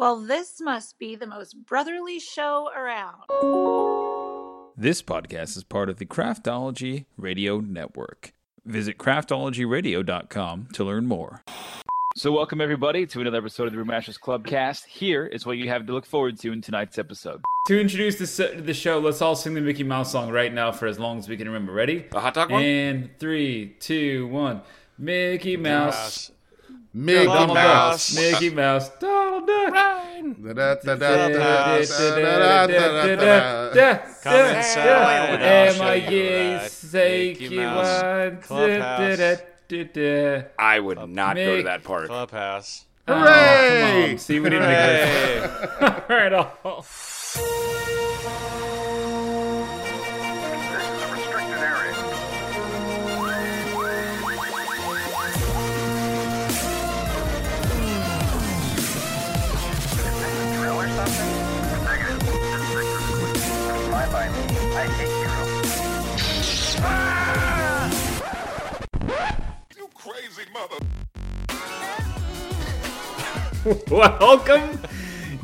Well, this must be the most brotherly show around. This podcast is part of the Craftology Radio Network. Visit craftologyradio.com to learn more. So, welcome everybody to another episode of the Brewmasters Clubcast. Here is what you have to look forward to in tonight's episode. To introduce the, the show, let's all sing the Mickey Mouse song right now for as long as we can remember. Ready? The hot dog one? And three, two, one. Mickey Mouse. Mickey Donald Mouse. Duck. Mickey Mouse. Donald Duck. Come inside and I'll show you right. Mickey Mouse Clubhouse. I would not go to Mick- that park. Clubhouse. Hooray! See, we didn't Hey. make it. All right, all. Welcome.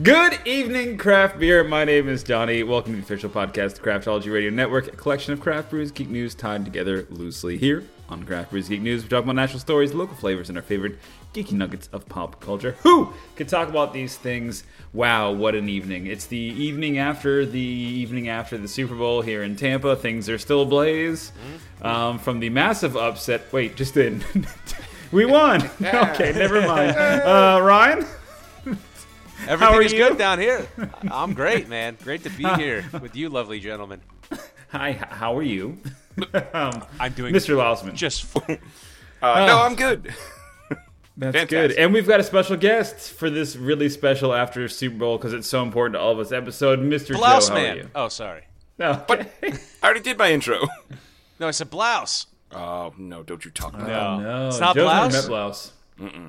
Good evening, craft beer. My name is Johnny. Welcome to the official podcast, of Craftology Radio Network, a collection of craft brews, geek news tied together loosely. Here on Craft Brews Geek News, we talk about national stories, local flavors, and our favorite geeky nuggets of pop culture. Who could talk about these things? Wow, what an evening! It's the evening after the evening after the Super Bowl here in Tampa. Things are still ablaze um, from the massive upset. Wait, just in. we won. okay, never mind. Uh, Ryan. Everything are is you? good down here. I'm great, man. Great to be here with you, lovely gentlemen. Hi, how are you? um, I'm doing Mr. Lausman. just fine. Uh, no, I'm good. That's fantastic. good. And we've got a special guest for this really special after Super Bowl because it's so important to all of us episode, Mr. blouse Joe. How are man. you? Oh, sorry. No. But I already did my intro. No, I said blouse. Oh no, don't you talk about No, no, it's not Joe's blouse. met blouse.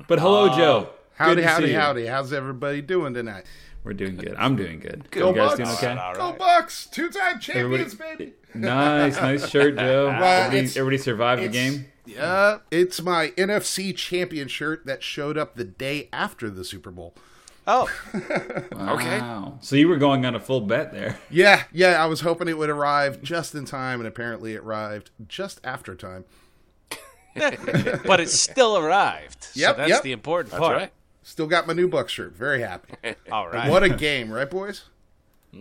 But hello, oh. Joe. Howdy, Good howdy, howdy. How's everybody doing tonight? We're doing good. I'm doing good. Go you guys Bucks. doing okay? All Go. Bucks! Two-time champions, Everybody- baby. Nice, nice shirt, Joe. everybody, everybody survived the game. Yeah, it's my NFC champion shirt that showed up the day after the Super Bowl. Oh, Okay. So you were going on a full bet there. Yeah, yeah, I was hoping it would arrive just in time, and apparently it arrived just after time. but it still arrived. Yep, so that's yep. the important That's part. right. Still got my new Buck shirt. Very happy. All right. What a game, right, boys?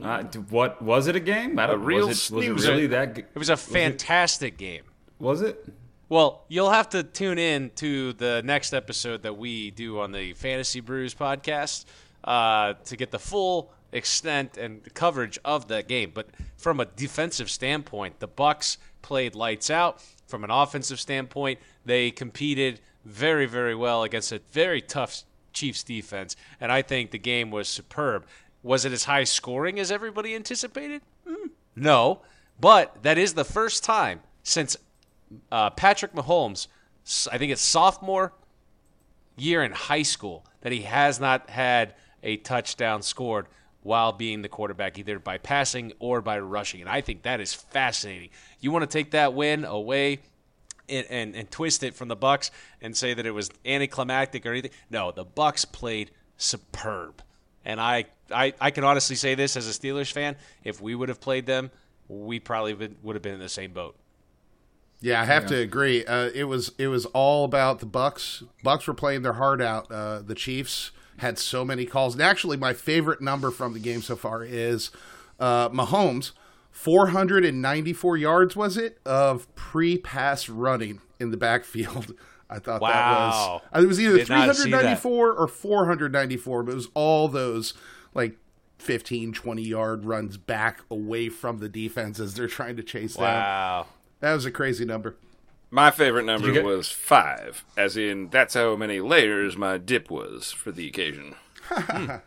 Uh, what was it a game? I don't. A real was it, was it really that? g- It was a fantastic game. Was it? Well, you'll have to tune in to the next episode that we do on the Fantasy Brews podcast uh, to get the full extent and coverage of that game. But from a defensive standpoint, the Bucks played lights out. From an offensive standpoint, they competed very, very well against a very tough Chiefs defense, and I think the game was superb. Was it as high scoring as everybody anticipated? Mm, No, but that is the first time since uh, Patrick Mahomes, I think it's sophomore year in high school, that he has not had a touchdown scored while being the quarterback, either by passing or by rushing. And I think that is fascinating. You want to take that win away and, and, and twist it from the Bucks and say that it was anticlimactic or anything. No, the Bucks played superb. And I, I, I can honestly say this as a Steelers fan: if we would have played them, we probably would, would have been in the same boat. Yeah, I have to agree. Uh, it was it was all about the Bucks. Bucks were playing their heart out. Uh, the Chiefs had so many calls. And actually, my favorite number from the game so far is uh, Mahomes, 494 yards was it of pre-pass running in the backfield. I thought that Wow. was it was either Did not see that. 394 or 494, but it was all those like 15, 20 yard runs back away from the defense as they're trying to chase down. Wow. That was a crazy number. My favorite number get- was five, as in that's how many layers my dip was for the occasion.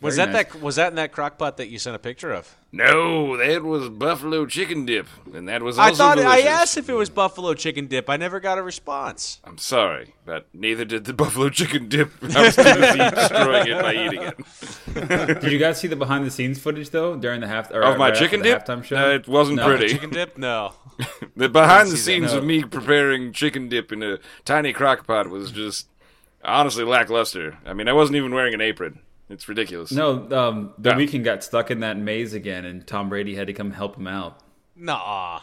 Was Very that nice. that was that in that crock pot that you sent a picture of? No, that was buffalo chicken dip, and that was I also thought I asked if it was buffalo chicken dip. I never got a response. I'm sorry, but neither did the buffalo chicken dip. I was too busy destroying it by eating it. Did you guys see the behind the scenes footage though during the half or Of my right chicken dip, halftime show? Uh, it wasn't No. pretty. Chicken dip? No. The behind the see that. scenes of me preparing chicken dip in a tiny crock pot was just honestly lackluster. I mean, I wasn't even wearing an apron. It's ridiculous. No, um, the Yeah. Weeknd got stuck in that maze again, and Tom Brady had to come help him out. Nah.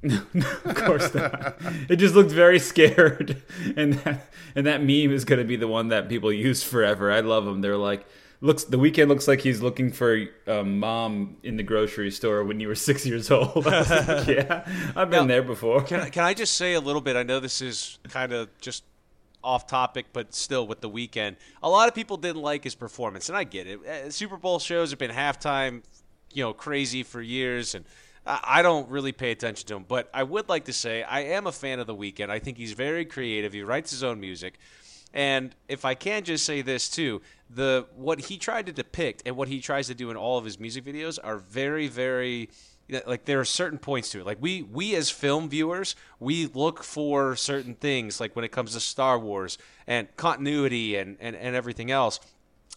Of course not. it just looked very scared, and that, and that meme is going to be the one that people use forever. I love them. They're like, looks the Weeknd looks like he's looking for um, mom in the grocery store when you were six years old. I was like, yeah, I've been Now, there before. Can I, can I just say a little bit? I know this is kind of just off topic, but still with the Weeknd, a lot of people didn't like his performance, and I get it. Uh, Super Bowl shows have been halftime, you know, crazy for years, and I don't really pay attention to him. But I would like to say I am a fan of the Weeknd. I think he's very creative. He writes his own music. And if I can just say this too, the what he tried to depict and what he tries to do in all of his music videos are very, very like there are certain points to it. Like we we as film viewers, we look for certain things like when it comes to Star Wars and continuity and, and, and everything else.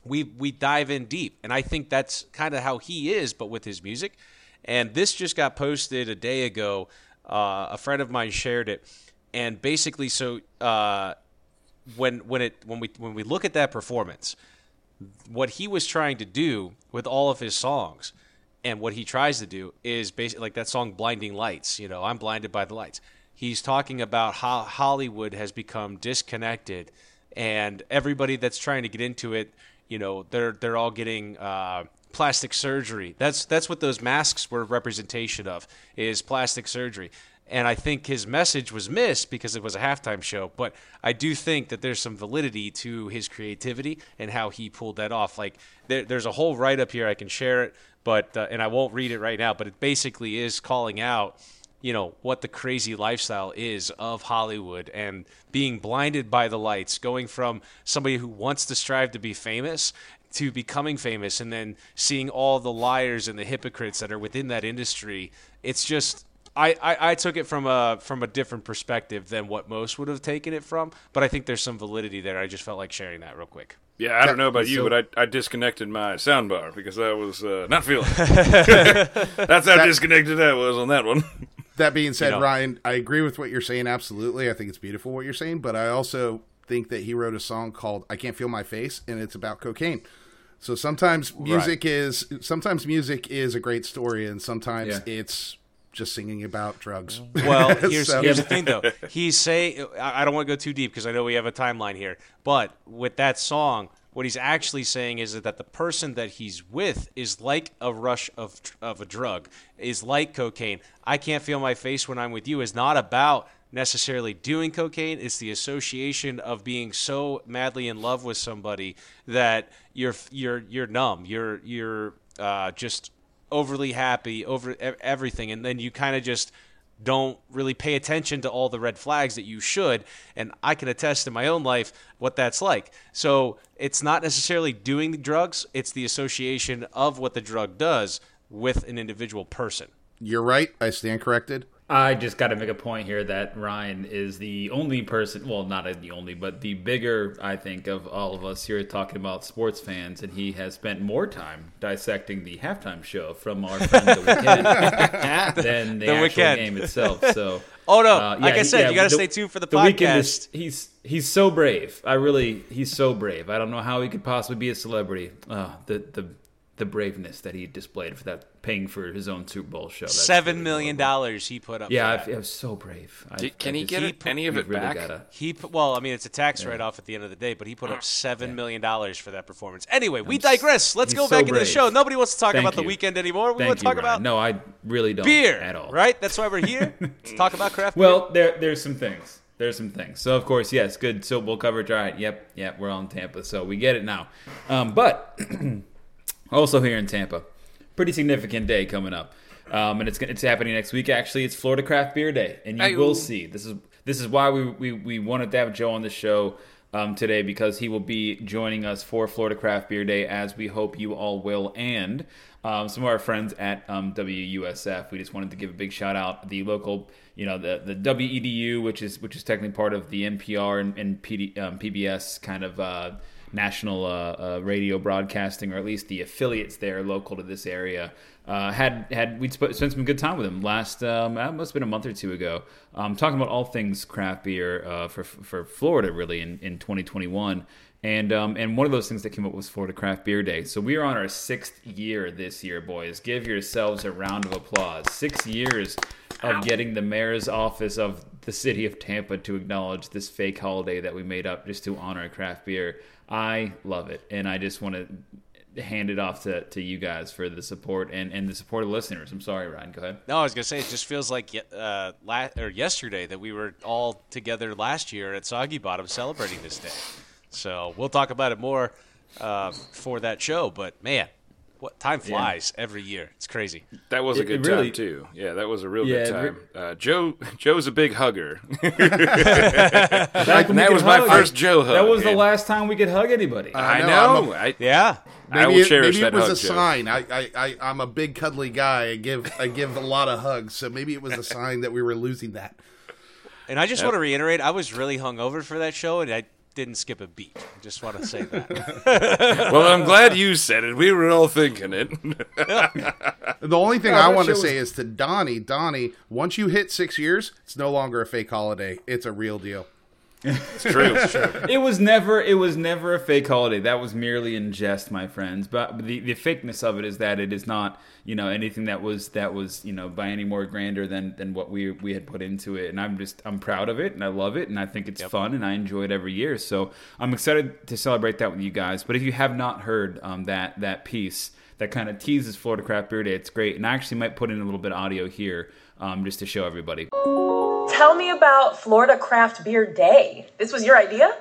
We we dive in deep. And I think that's kind of how he is, but with his music. And this just got posted a day ago. Uh, a friend of mine shared it. And basically so uh, when when it when we when we look at that performance, what he was trying to do with all of his songs and what he tries to do is basically like that song blinding lights you know i'm blinded by the lights he's talking about how hollywood has become disconnected and everybody that's trying to get into it you know they're they're all getting uh, plastic surgery that's that's what those masks were a representation of is plastic surgery and I think his message was missed because it was a halftime show. But I do think that there's some validity to his creativity and how he pulled that off. Like there, there's a whole write up here I can share it, but uh, and I won't read it right now. But it basically is calling out, you know, what the crazy lifestyle is of Hollywood and being blinded by the lights, going from somebody who wants to strive to be famous to becoming famous and then seeing all the liars and the hypocrites that are within that industry. It's just I, I, I took it from a from a different perspective than what most would have taken it from, but I think there's some validity there. I just felt like sharing that real quick. Yeah, I don't know about you, but I, I disconnected my soundbar because I was uh, not feeling. it. That's how disconnected I was on that one. That being said, You know. Ryan, I agree with what you're saying. Absolutely, I think it's beautiful what you're saying, but I also think that he wrote a song called "I Can't Feel My Face" and it's about cocaine. So sometimes music is sometimes music is a great story, and sometimes Yeah. it's just singing about drugs. Well, here's, So- here's the thing, though. He's say I I don't want to go too deep because I know we have a timeline here. But with that song, what he's actually saying is that the person that he's with is like a rush of of a drug, is like cocaine. I can't feel my face when I'm with you. Is not about necessarily doing cocaine. It's the association of being so madly in love with somebody that you're you're you're numb. You're you're uh, just overly happy over everything, and then you kind of just don't really pay attention to all the red flags that you should. And I can attest in my own life what that's like. So it's not necessarily doing the drugs; it's the association of what the drug does with an individual person. You're right. I stand corrected. I just got to make a point here that Ryan is the only person, well, not the only, but the bigger, I think, of all of us here talking about sports fans, and he has spent more time dissecting the halftime show from our friend the Weeknd than the, The actual Weeknd. game itself. So, Oh, no. uh, Like I said, you gotta stay tuned for the Weeknd is- he's he's so brave. I really, he's so brave. I don't know how he could possibly be a celebrity. Uh, the the the braveness that he displayed for that, paying for his own Super Bowl show. That's Seven really million dollars he put up. Yeah, for I, that. I was so brave. I, Did- can I he just- get he put- any of it really back? gotta- He put, well, I mean, it's a tax write-off at the end of the day, but he put up seven million dollars for that performance. Anyway, we digress. Let's go so back into the show. Nobody wants to talk Thank about the Weeknd anymore. We Thank want to talk Ryan. about No, I really don't. beer at all. right? That's why we're here. to talk about craft beer. Well, there there's some things. There's some things. So of course, yes, good Super Bowl coverage. All right, yep, yep, we're on Tampa, so we get it now. Um, but also here in Tampa, pretty significant day coming up, um, and it's it's happening next week. Actually, it's Florida Craft Beer Day, and you will see. This is this is why we we, we wanted to have Joe on the show. Um, today because he will be joining us for Florida Craft Beer Day, as we hope you all will, and um, some of our friends at um, WUSF. We just wanted to give a big shout out the local, you know, the the WEDU, which is which is technically part of the NPR and, and PD, um, PBS kind of uh, national uh, uh, radio broadcasting, or at least the affiliates there local to this area. Uh, had had we spent some good time with them last um, that must have been a month or two ago, um, talking about all things craft beer uh, for for Florida really in, in 2021. And um, and one of those things that came up was Florida Craft Beer Day. So we are on our sixth year this year, boys. Give yourselves a round of applause. Six years of getting the mayor's office of the city of Tampa to acknowledge this fake holiday that we made up just to honor craft beer. I love it, and I just want to hand it off to, to you guys for the support and, and the support of listeners. I'm sorry, Ryan. Go ahead. No, I was gonna say it just feels like uh, la- or yesterday that we were all together last year at Soggy Bottom celebrating this day. So we'll talk about it more uh, for that show. But man, what time flies every year? It's crazy. That was a It- good it really- time too. Yeah, that was a real Yeah, good it re- time. Uh, Joe, Joe's a big hugger. Back when that was my hug. first Joe hug. That was the last time we could hug anybody. I know, know. I'm I, Yeah. I will Maybe, it, cherish maybe that it was hug, a Joe. sign. I, I, I, I'm a big cuddly guy. I give I give a lot of hugs, so maybe it was a sign that we were losing that. And I just want to reiterate, I was really hungover for that show, and I didn't skip a beat. I just want to say that. Well, I'm glad you said it. We were all thinking it. The only thing Yeah, I want to show say is to Donnie, Donnie, once you hit six years, it's no longer a fake holiday. It's a real deal. It's true. It was never it was never a fake holiday. That was merely in jest, my friends. But the, the fakeness of it is that it is not, you know, anything that was that was, you know, by any more grander than than what we we had put into it. And I'm just I'm proud of it and I love it and I think it's fun and I enjoy it every year. So I'm excited to celebrate that with you guys. But if you have not heard um, that that piece that kind of teases Florida Craft Beer Day, it's great. And I actually might put in a little bit of audio here um, just to show everybody. Tell me about Florida Craft Beer Day. This was your idea?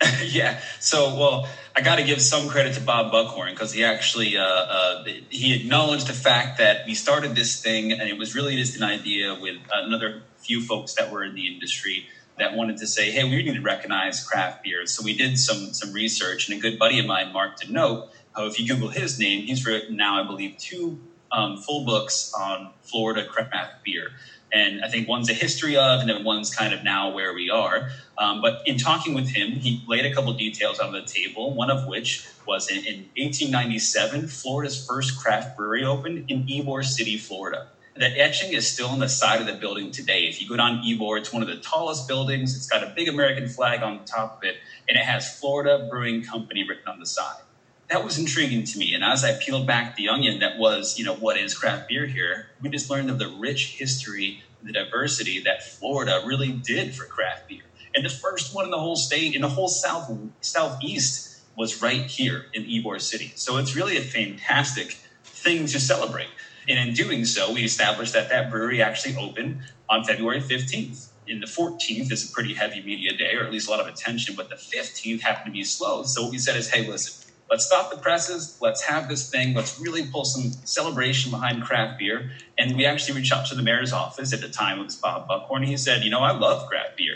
yeah. So, well, I got to give some credit to Bob Buckhorn because he actually uh, uh, he acknowledged the fact that we started this thing, and it was really just an idea with another few folks that were in the industry that wanted to say, "Hey, we need to recognize craft beer." So we did some some research, and a good buddy of mine, Mark DeNote, uh, if you Google his name, he's written now, I believe, two um, full books on Florida craft beer. And I think one's a history of, and then one's kind of now where we are. Um, but in talking with him, he laid a couple details on the table, one of which was in, in 1897, Florida's first craft brewery opened in Ybor City, Florida. That etching is still on the side of the building today. If you go down Ybor, it's one of the tallest buildings. It's got a big American flag on the top of it, and it has Florida Brewing Company written on the side that was intriguing to me. And as I peeled back the onion that was, you know, what is craft beer here, we just learned of the rich history, the diversity that Florida really did for craft beer. And the first one in the whole state, in the whole south southeast, was right here in Ybor City. So it's really a fantastic thing to celebrate. And in doing so, we established that that brewery actually opened on February 15th. In the 14th is a pretty heavy media day, or at least a lot of attention, but the 15th happened to be slow. So what we said is, hey, listen, let's stop the presses. Let's have this thing. Let's really pull some celebration behind craft beer. And we actually reached out to the mayor's office at the time. It was Bob Buckhorn. He said, you know, I love craft beer.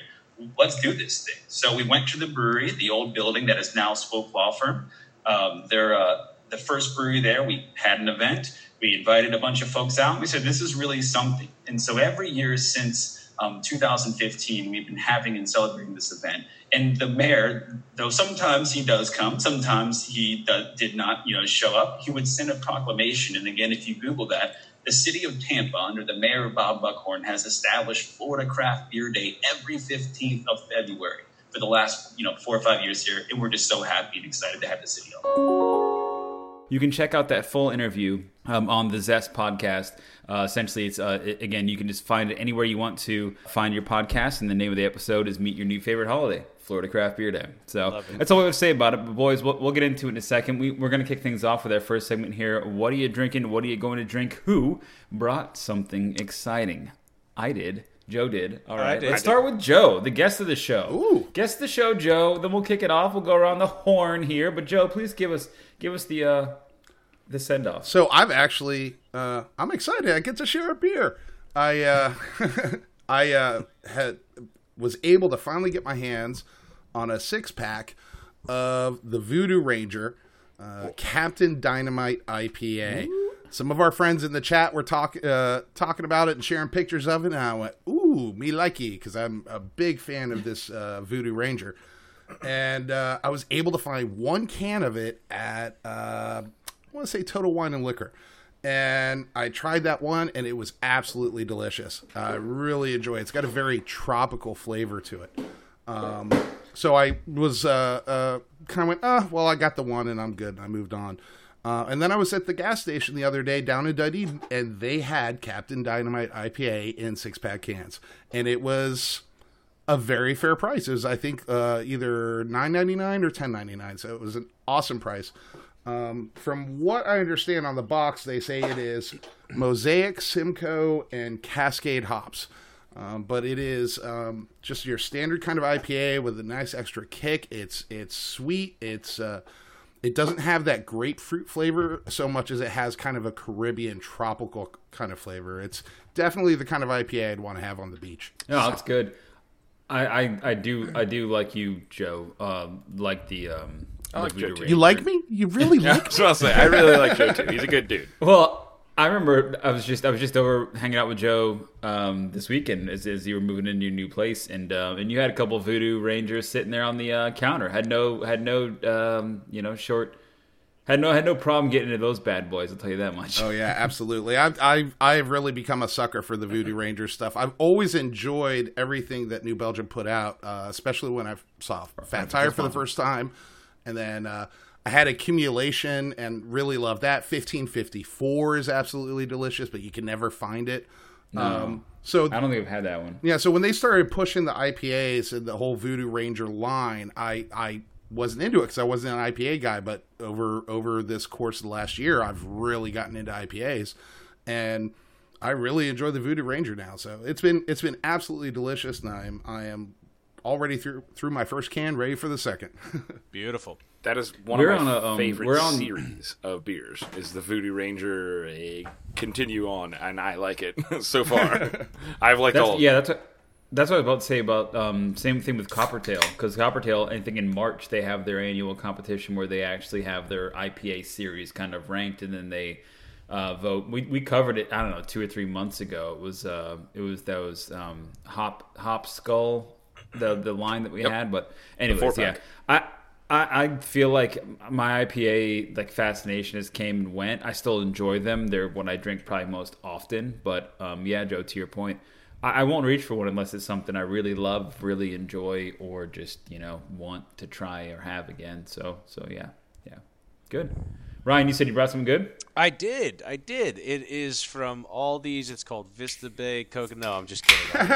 Let's do this thing. So we went to the brewery, the old building that is now Spoke Law Firm. Um, they're uh, the first brewery there. We had an event. We invited a bunch of folks out. We said, this is really something. And so every year since um, 2015, we've been having and celebrating this event. And the mayor, though sometimes he does come, sometimes he did not, you know, show up. He would send a proclamation. And again, if you Google that, the city of Tampa, under the mayor Bob Buckhorn, has established Florida Craft Beer Day every 15th of February for the last, you know, four or five years here. And we're just so happy and excited to have the city. You can check out that full interview um, on the Zest podcast. Uh, essentially, it's uh, it, again, you can just find it anywhere you want to find your podcast, and the name of the episode is "Meet Your New Favorite Holiday." Florida Craft Beer Day. So that's all we have to say about it. But boys, we'll, we'll get into it in a second. We, we're going to kick things off with our first segment here. What are you drinking? What are you going to drink? Who brought something exciting? I did. Joe did. All right. did. Let's start with Joe, the guest of the show. Ooh. Guest of the show, Joe. Then we'll kick it off. We'll go around the horn here. But Joe, please give us give us the uh, the send off. So I'm actually uh, I'm excited. I get to share a beer. I uh, I uh, had was able to finally get my hands on a six pack of the Voodoo Ranger uh, Captain Dynamite IPA. Some of our friends in the chat were talk, uh, talking about it and sharing pictures of it, and I went, "Ooh, me likey," because I'm a big fan of this uh, Voodoo Ranger. And uh, I was able to find one can of it at uh, want to say Total Wine and Liquor. And I tried that one, and it was absolutely delicious. I really enjoy it. It's got a very tropical flavor to it. Um, so I was uh, uh, kind of went, ah, well, I got the one and I'm good. And I moved on. Uh, and then I was at the gas station the other day down in Dundee, and they had Captain Dynamite IPA in six pack cans, and it was a very fair price. It was, I think, uh, either nine ninety nine or ten ninety nine. So it was an awesome price. Um, from what I understand on the box, they say it is Mosaic, Simcoe, and Cascade hops. Um, but it is um, just your standard kind of IPA with a nice extra kick. It's it's sweet. It's uh, it doesn't have that grapefruit flavor so much as it has kind of a Caribbean tropical kind of flavor. It's definitely the kind of IPA I'd want to have on the beach. No, that's good. I, I, I do I do like you, Joe. Um, like the um, I like Joe too. Ranger. You like me? You really like That's what I'll say. I really like Joe too. He's a good dude. Well, I remember I was just I was just over hanging out with Joe um, this weekend as, as you were moving into your new place, and uh, and you had a couple of Voodoo Rangers sitting there on the uh, counter. Had no had no um, you know short had no had no problem getting into those bad boys. I'll tell you that much. Oh yeah, absolutely. I've I've I've really become a sucker for the Voodoo Ranger stuff. I've always enjoyed everything that New Belgium put out, uh, especially when I saw Fat Tire for the first time, and then uh, I had accumulation and really loved that. Fifteen fifty four is absolutely delicious, but you can never find it. Um, so I don't think I've had that one. yeah, so when they started pushing the IPAs and the whole Voodoo Ranger line, I I wasn't into it because I wasn't an IPA guy. But over over this course of the last year, I've really gotten into IPAs, and I really enjoy the Voodoo Ranger now. So it's been it's been absolutely delicious, and I am I am already through through my first can, ready for the second. Beautiful. That is one We're of my on a, um, favorite we're on- series of beers. Is the Voodoo Ranger a continue on, and I like it so far. I've liked That's, all. Of yeah, that's what that's what I was about to say about um, same thing with Coppertail because Coppertail, I think in March they have their annual competition where they actually have their IPA series kind of ranked and then they uh, vote. We, we covered it I don't know two or three months ago. It was uh, it was those um, hop hop skull the the line that we had. But anyways, yeah. I. I, I feel like my IPA like fascination has came and went. I still enjoy them. They're what I drink probably most often. But um, yeah, Joe, to your point, I, I won't reach for one unless it's something I really love, really enjoy, or just you know want to try or have again. So so yeah, yeah, good. Ryan, you said you brought something good. I did. I did. It is from all these. It's called Vista Bay Coconut. No, I'm just kidding.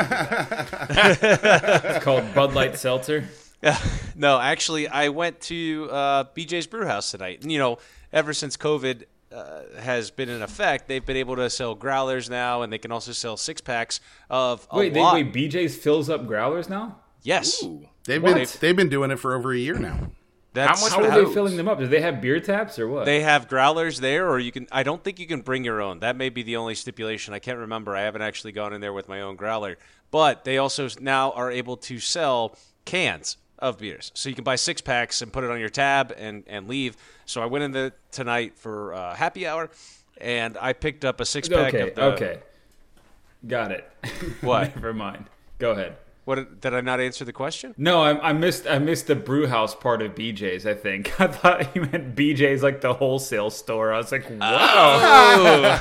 It's called Bud Light Seltzer. no, actually, I went to uh, BJ's Brewhouse tonight. And, you know, ever since COVID uh, has been in effect, they've been able to sell growlers now, and they can also sell six packs of a Wait, they, wait, BJ's fills up growlers now. yes, they've been they've been doing it for over a year now. That's much How are they filling them up? Do they have beer taps or what? They have growlers there, or you can. I don't think you can bring your own. That may be the only stipulation. I can't remember. I haven't actually gone in there with my own growler. But they also now are able to sell cans of beers, so you can buy six packs and put it on your tab and and leave. So I went in there tonight for uh, happy hour, and I picked up a six pack okay, of the. okay, got it. What? Never mind. Go ahead. What did I not answer the question? No, I, I missed I missed the brew house part of BJ's. I think I thought you meant BJ's like the wholesale store. I was like, wow.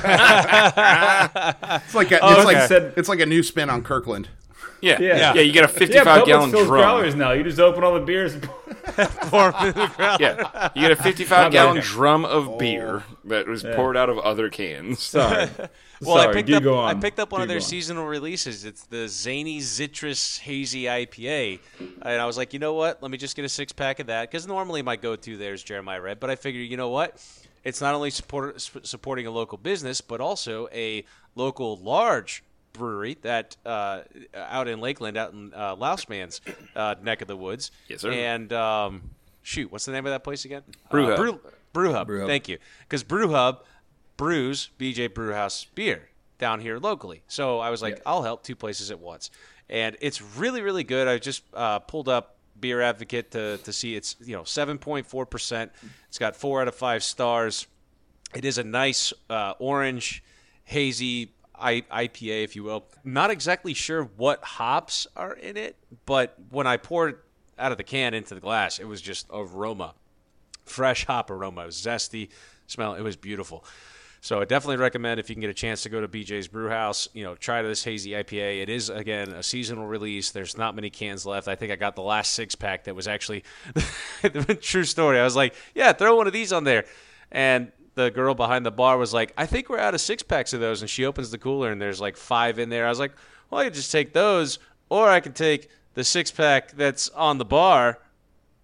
Oh. It's like a, Oh, it's okay. like Said- it's like a new spin on Kirkland. Yeah, Yeah. yeah, You get a yeah, 55 Publix gallon fills drum. growlers now. You just open all the beers. and- Yeah, you get a 55 Not gallon bad. drum of oh. beer that was poured out of other cans. Sorry. Well, Sorry, I picked you up go I picked up one You of their on. seasonal releases. It's the Zany Citrus Hazy IPA, and I was like, you know what? Let me just get a six pack of that because normally my go-to there is Jeremiah Red, but I figured, you know what? It's not only support, supporting a local business, but also a local large brewery that uh, out in Lakeland, out in uh, Lausman's uh, neck of the woods. Yes, sir. And um, shoot, what's the name of that place again? Brew Uh, Hub. Brew, Brew Hub. Brew Hub. Thank you. Because Brew Hub brews BJ Brewhouse beer down here locally. So I was like, I'll help two places at once. And it's really, really good. I just uh, pulled up Beer Advocate to, to see it's, you know, 7.4%. It's got four out of five stars. It is a nice uh, orange, hazy I- IPA, if you will. Not exactly sure what hops are in it, but when I poured it out of the can into the glass, it was just aroma fresh hop aroma. It was zesty, smell. It was beautiful. So I definitely recommend if you can get a chance to go to BJ's Brew House, you know, try this hazy IPA. It is again a seasonal release. There's not many cans left. I think I got the last six pack that was actually the true story. I was like, yeah, throw one of these on there, and the girl behind the bar was like, I think we're out of six packs of those, and she opens the cooler and there's like five in there. I was like, well, I could just take those, or I could take the six pack that's on the bar,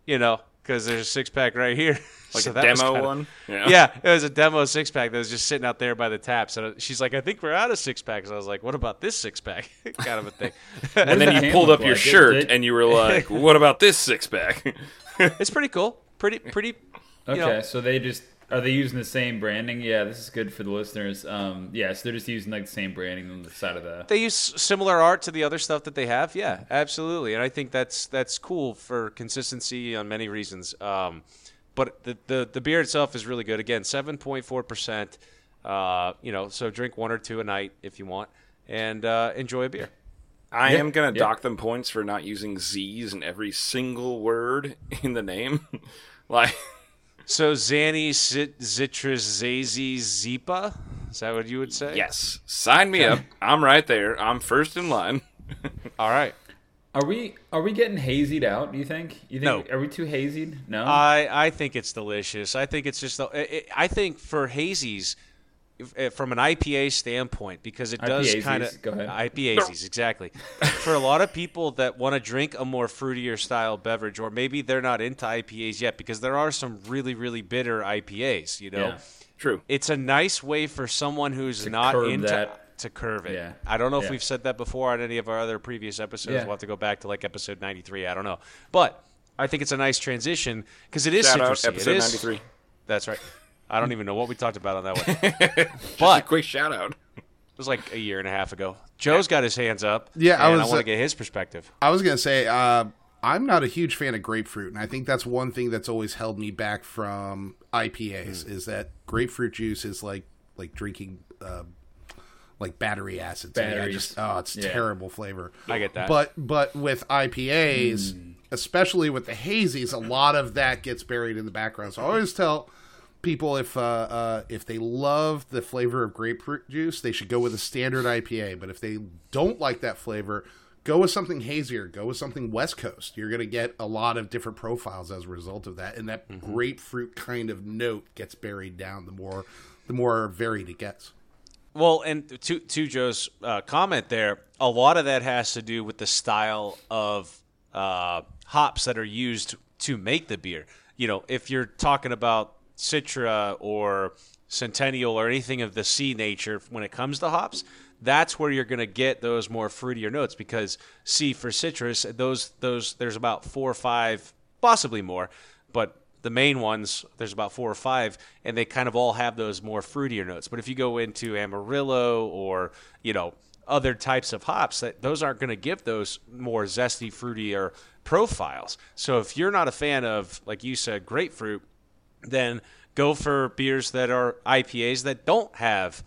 you know, because there's a six pack right here. Like So a that demo kinda- one? Yeah. yeah. it was a demo six pack that was just sitting out there by the taps. And she's like, I think we're out of six packs. I was like, what about this six pack? kind of a thing. And then you pulled up your like? It- shirt it- and you were like, "What about this six pack?" it's pretty cool. Pretty, pretty. You Okay, know, so they just are they using the same branding? Yeah, this is good for the listeners. Um, yeah, so they're just using like the same branding on the side of the. they use similar art to the other stuff that they have. Yeah, absolutely. And I think that's that's cool for consistency on many reasons. Um, but the, the the beer itself is really good. Again, seven point four percent. Uh, you know, so drink one or two a night if you want, and uh, enjoy a beer. I Yeah, am gonna yeah. dock them points for not using Z's in every single word in the name. like, So Zanny, Zit, Zitrus, Zazy, Zipa. Is that what you would say? yes, sign me up. I'm right there. I'm first in line. All right. Are we are we getting hazied out? Do you think? You think? No. Are we too hazied? No. I I think it's delicious. I think it's just the- it, it- I think for hazies if- if- Uh, from an IPA standpoint because it does kind of go. IPAs exactly. for a lot of people that want to drink a more fruitier style beverage or maybe they're not into IPAs yet because there are some really really bitter IPAs, you know. Yeah. True. It's a nice way for someone who's not into that. to curve it. Yeah. I don't know if Yeah. we've said that before on any of our other previous episodes. Yeah. We'll have to go back to like episode 93. I don't know. But I think it's a nice transition because it is Shout citrusy. It episode is- 93. That's right. I don't even know what we talked about on that one. but Quick shout out. it was like a year and a half ago. Joe's got his hands up. Yeah, I and I was, want uh, to get his perspective. I was gonna say uh, I'm not a huge fan of grapefruit, and I think that's one thing that's always held me back from IPAs is that grapefruit juice is like like drinking uh, like battery acid. To. I Batteries. just oh, it's Yeah. terrible flavor. I get that. But but with IPAs, especially with the hazies, a lot of that gets buried in the background. So I always tell people if uh, uh, if they love the flavor of grapefruit juice, they should go with a standard IPA. But if they don't like that flavor, go with something hazier. Go with something West Coast. You're going to get a lot of different profiles as a result of that, and that grapefruit kind of note gets buried down. The more the more varied it gets. Well, and to to Joe's uh, comment there, a lot of that has to do with the style of uh, hops that are used to make the beer. You know, if you're talking about Citra or Centennial or anything of the C nature when it comes to hops, that's where you're going to get those more fruitier notes because C for citrus, those those there's about four or five, possibly more, but the main ones, there's about four or five, and they kind of all have those more fruitier notes. But if you go into Amarillo or you know other types of hops, that those aren't going to give those more zesty, fruitier profiles. So if you're not a fan of, like you said, grapefruit, then go for beers that are IPAs that don't have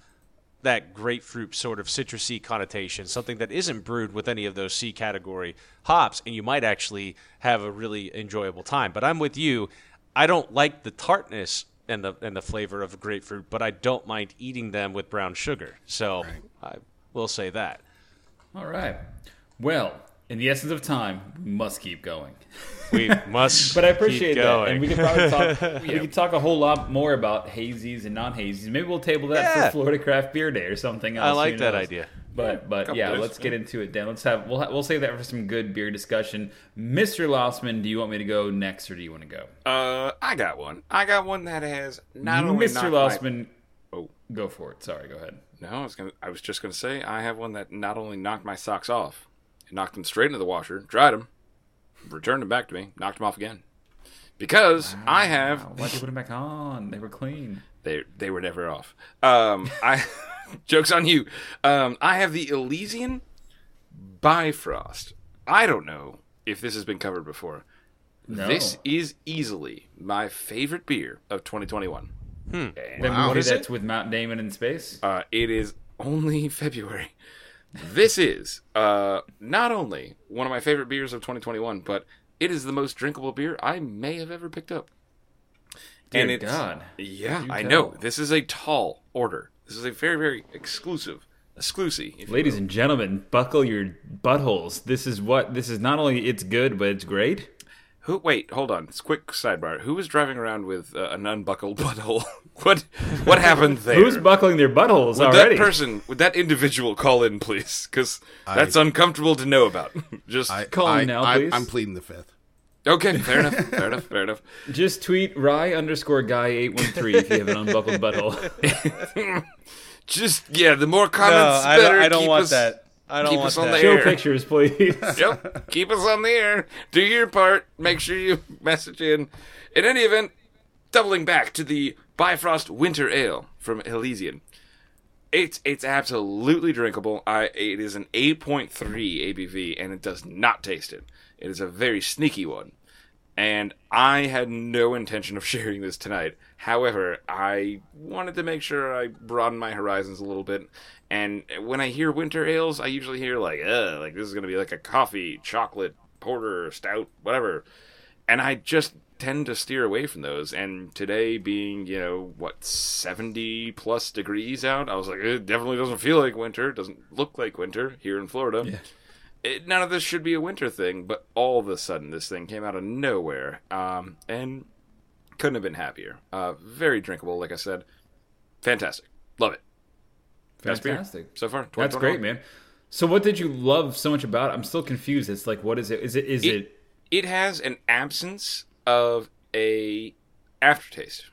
that grapefruit sort of citrusy connotation, something that isn't brewed with any of those C category hops, and you might actually have a really enjoyable time. But I'm with you. I don't like the tartness and the and the flavor of grapefruit, but I don't mind eating them with brown sugar. So I will say that. All right. Well, in the essence of time, we must keep going. We must. But I appreciate keep that, and we could probably talk. We could talk a whole lot more about hazies and non-hazies. Maybe we'll table that Yeah. for Florida Craft Beer Day or something else. I like that knows? idea. But but Couple yeah, days, let's get into it. Dan, let's have we'll ha- we'll save that for some good beer discussion. Mr. Lossman, do you want me to go next, or do you want to go? Uh, I got one. I got one that has not only Mr. knocked my- Lossman, Oh. go for it. Sorry, go ahead. No, I was gonna. I was just gonna say I have one that not only knocked my socks off, it knocked them straight into the washer, dried them, returned them back to me, knocked them off again, because I have Why'd you put them back on? They were clean. they they were never off. Um, I jokes on you. Um, I have the Elysian Bifrost. I don't know if this has been covered before. No. This is easily my favorite beer of 2021. the Wow. movie is that's it? with Matt Damon in space. Uh, it is only February. This is uh, not only one of my favorite beers of 2021, but it is the most drinkable beer I may have ever picked up. and Dear it's God. yeah, I know this is a tall order. This is a very very exclusive, exclusive. Ladies and gentlemen, buckle your buttholes. This is what this is. Not only it's good, but it's great. Who? Wait, hold on. It's quick sidebar. Who was driving around with uh, an unbuckled butthole? what? What happened there? Who's buckling their buttholes Would already? that person, would that individual call in, please? Because that's uncomfortable to know about. Just I, Call I, me now, I, please. I'm pleading the fifth. okay. Fair enough. Fair enough. Fair enough. Just tweet Rye underscore guy eight one three if you have an unbuckled butthole. Just yeah. The more No, comments, I better. don't, I don't Keep want us- that. I don't keep want us on that. the Show air. pictures, please. Yep. Keep us on the air. Do your part. Make sure you message in. In any event, doubling back to the Bifrost Winter Ale from Elysian. It's it's absolutely drinkable. I it is an 8.3 ABV and it does not taste it. It is a very sneaky one. And I had no intention of sharing this tonight. However, I wanted to make sure I broaden my horizons a little bit. And when I hear winter ales, I usually hear like, uh, like this is gonna be like a coffee, chocolate, porter, stout, whatever. And I just tend to steer away from those. And today being, you know, what, 70 plus degrees out, I was like, it definitely doesn't feel like winter. It doesn't look like winter here in Florida. It, none of this should be a winter thing, but all of a sudden this thing came out of nowhere. Um, and couldn't have been happier. Uh, very drinkable, like I said. Fantastic. Love it. Best beer Fantastic. so far. That's great, man. So, what did you love so much about? it? I'm still confused. It's like, what is it? Is it? Is it? It- it has an absence of a aftertaste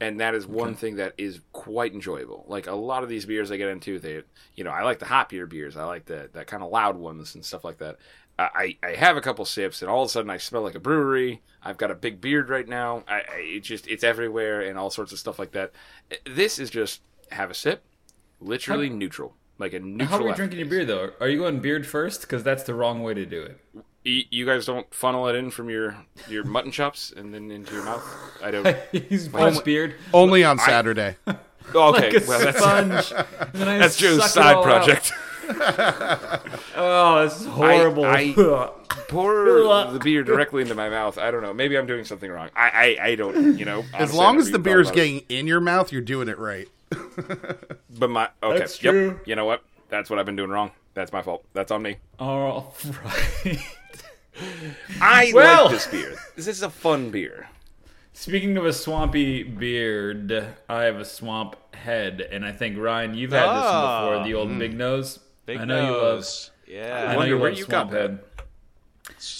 and that is one thing that is quite enjoyable like a lot of these beers i get into they you know i like the hoppier beers i like the that kind of loud ones and stuff like that I, I have a couple sips and all of a sudden I smell like a brewery. I've got a big beard right now. I, I it just it's everywhere and all sorts of stuff like that. This is just have a sip, literally neutral, like a neutral. How are you drinking your beer though? Are you going beard first? Because that's the wrong way to do it. You, you guys don't funnel it in from your your mutton chops and then into your mouth. I don't. He's punch beard Only on Saturday. Oh, okay, like a well that's sponge. and then I that's suck Joe's side project. Oh, this is horrible. I- Pour the beer directly into my mouth. I don't know. Maybe I'm doing something wrong. I I, I don't. You know. As long as the even beer's thought it. getting in your mouth, you're doing it right. But my okay. That's yep. true. You know what? That's what I've been doing wrong. That's my fault. That's on me. All right. I Well- like this beer. This is a fun beer. Speaking of a swampy beard, I have a swamp head, and I think Ryan, you've had this one Ah. before. The old big nose. Big I know you love. nose. I Yeah. know wonder you where love you swamp got that.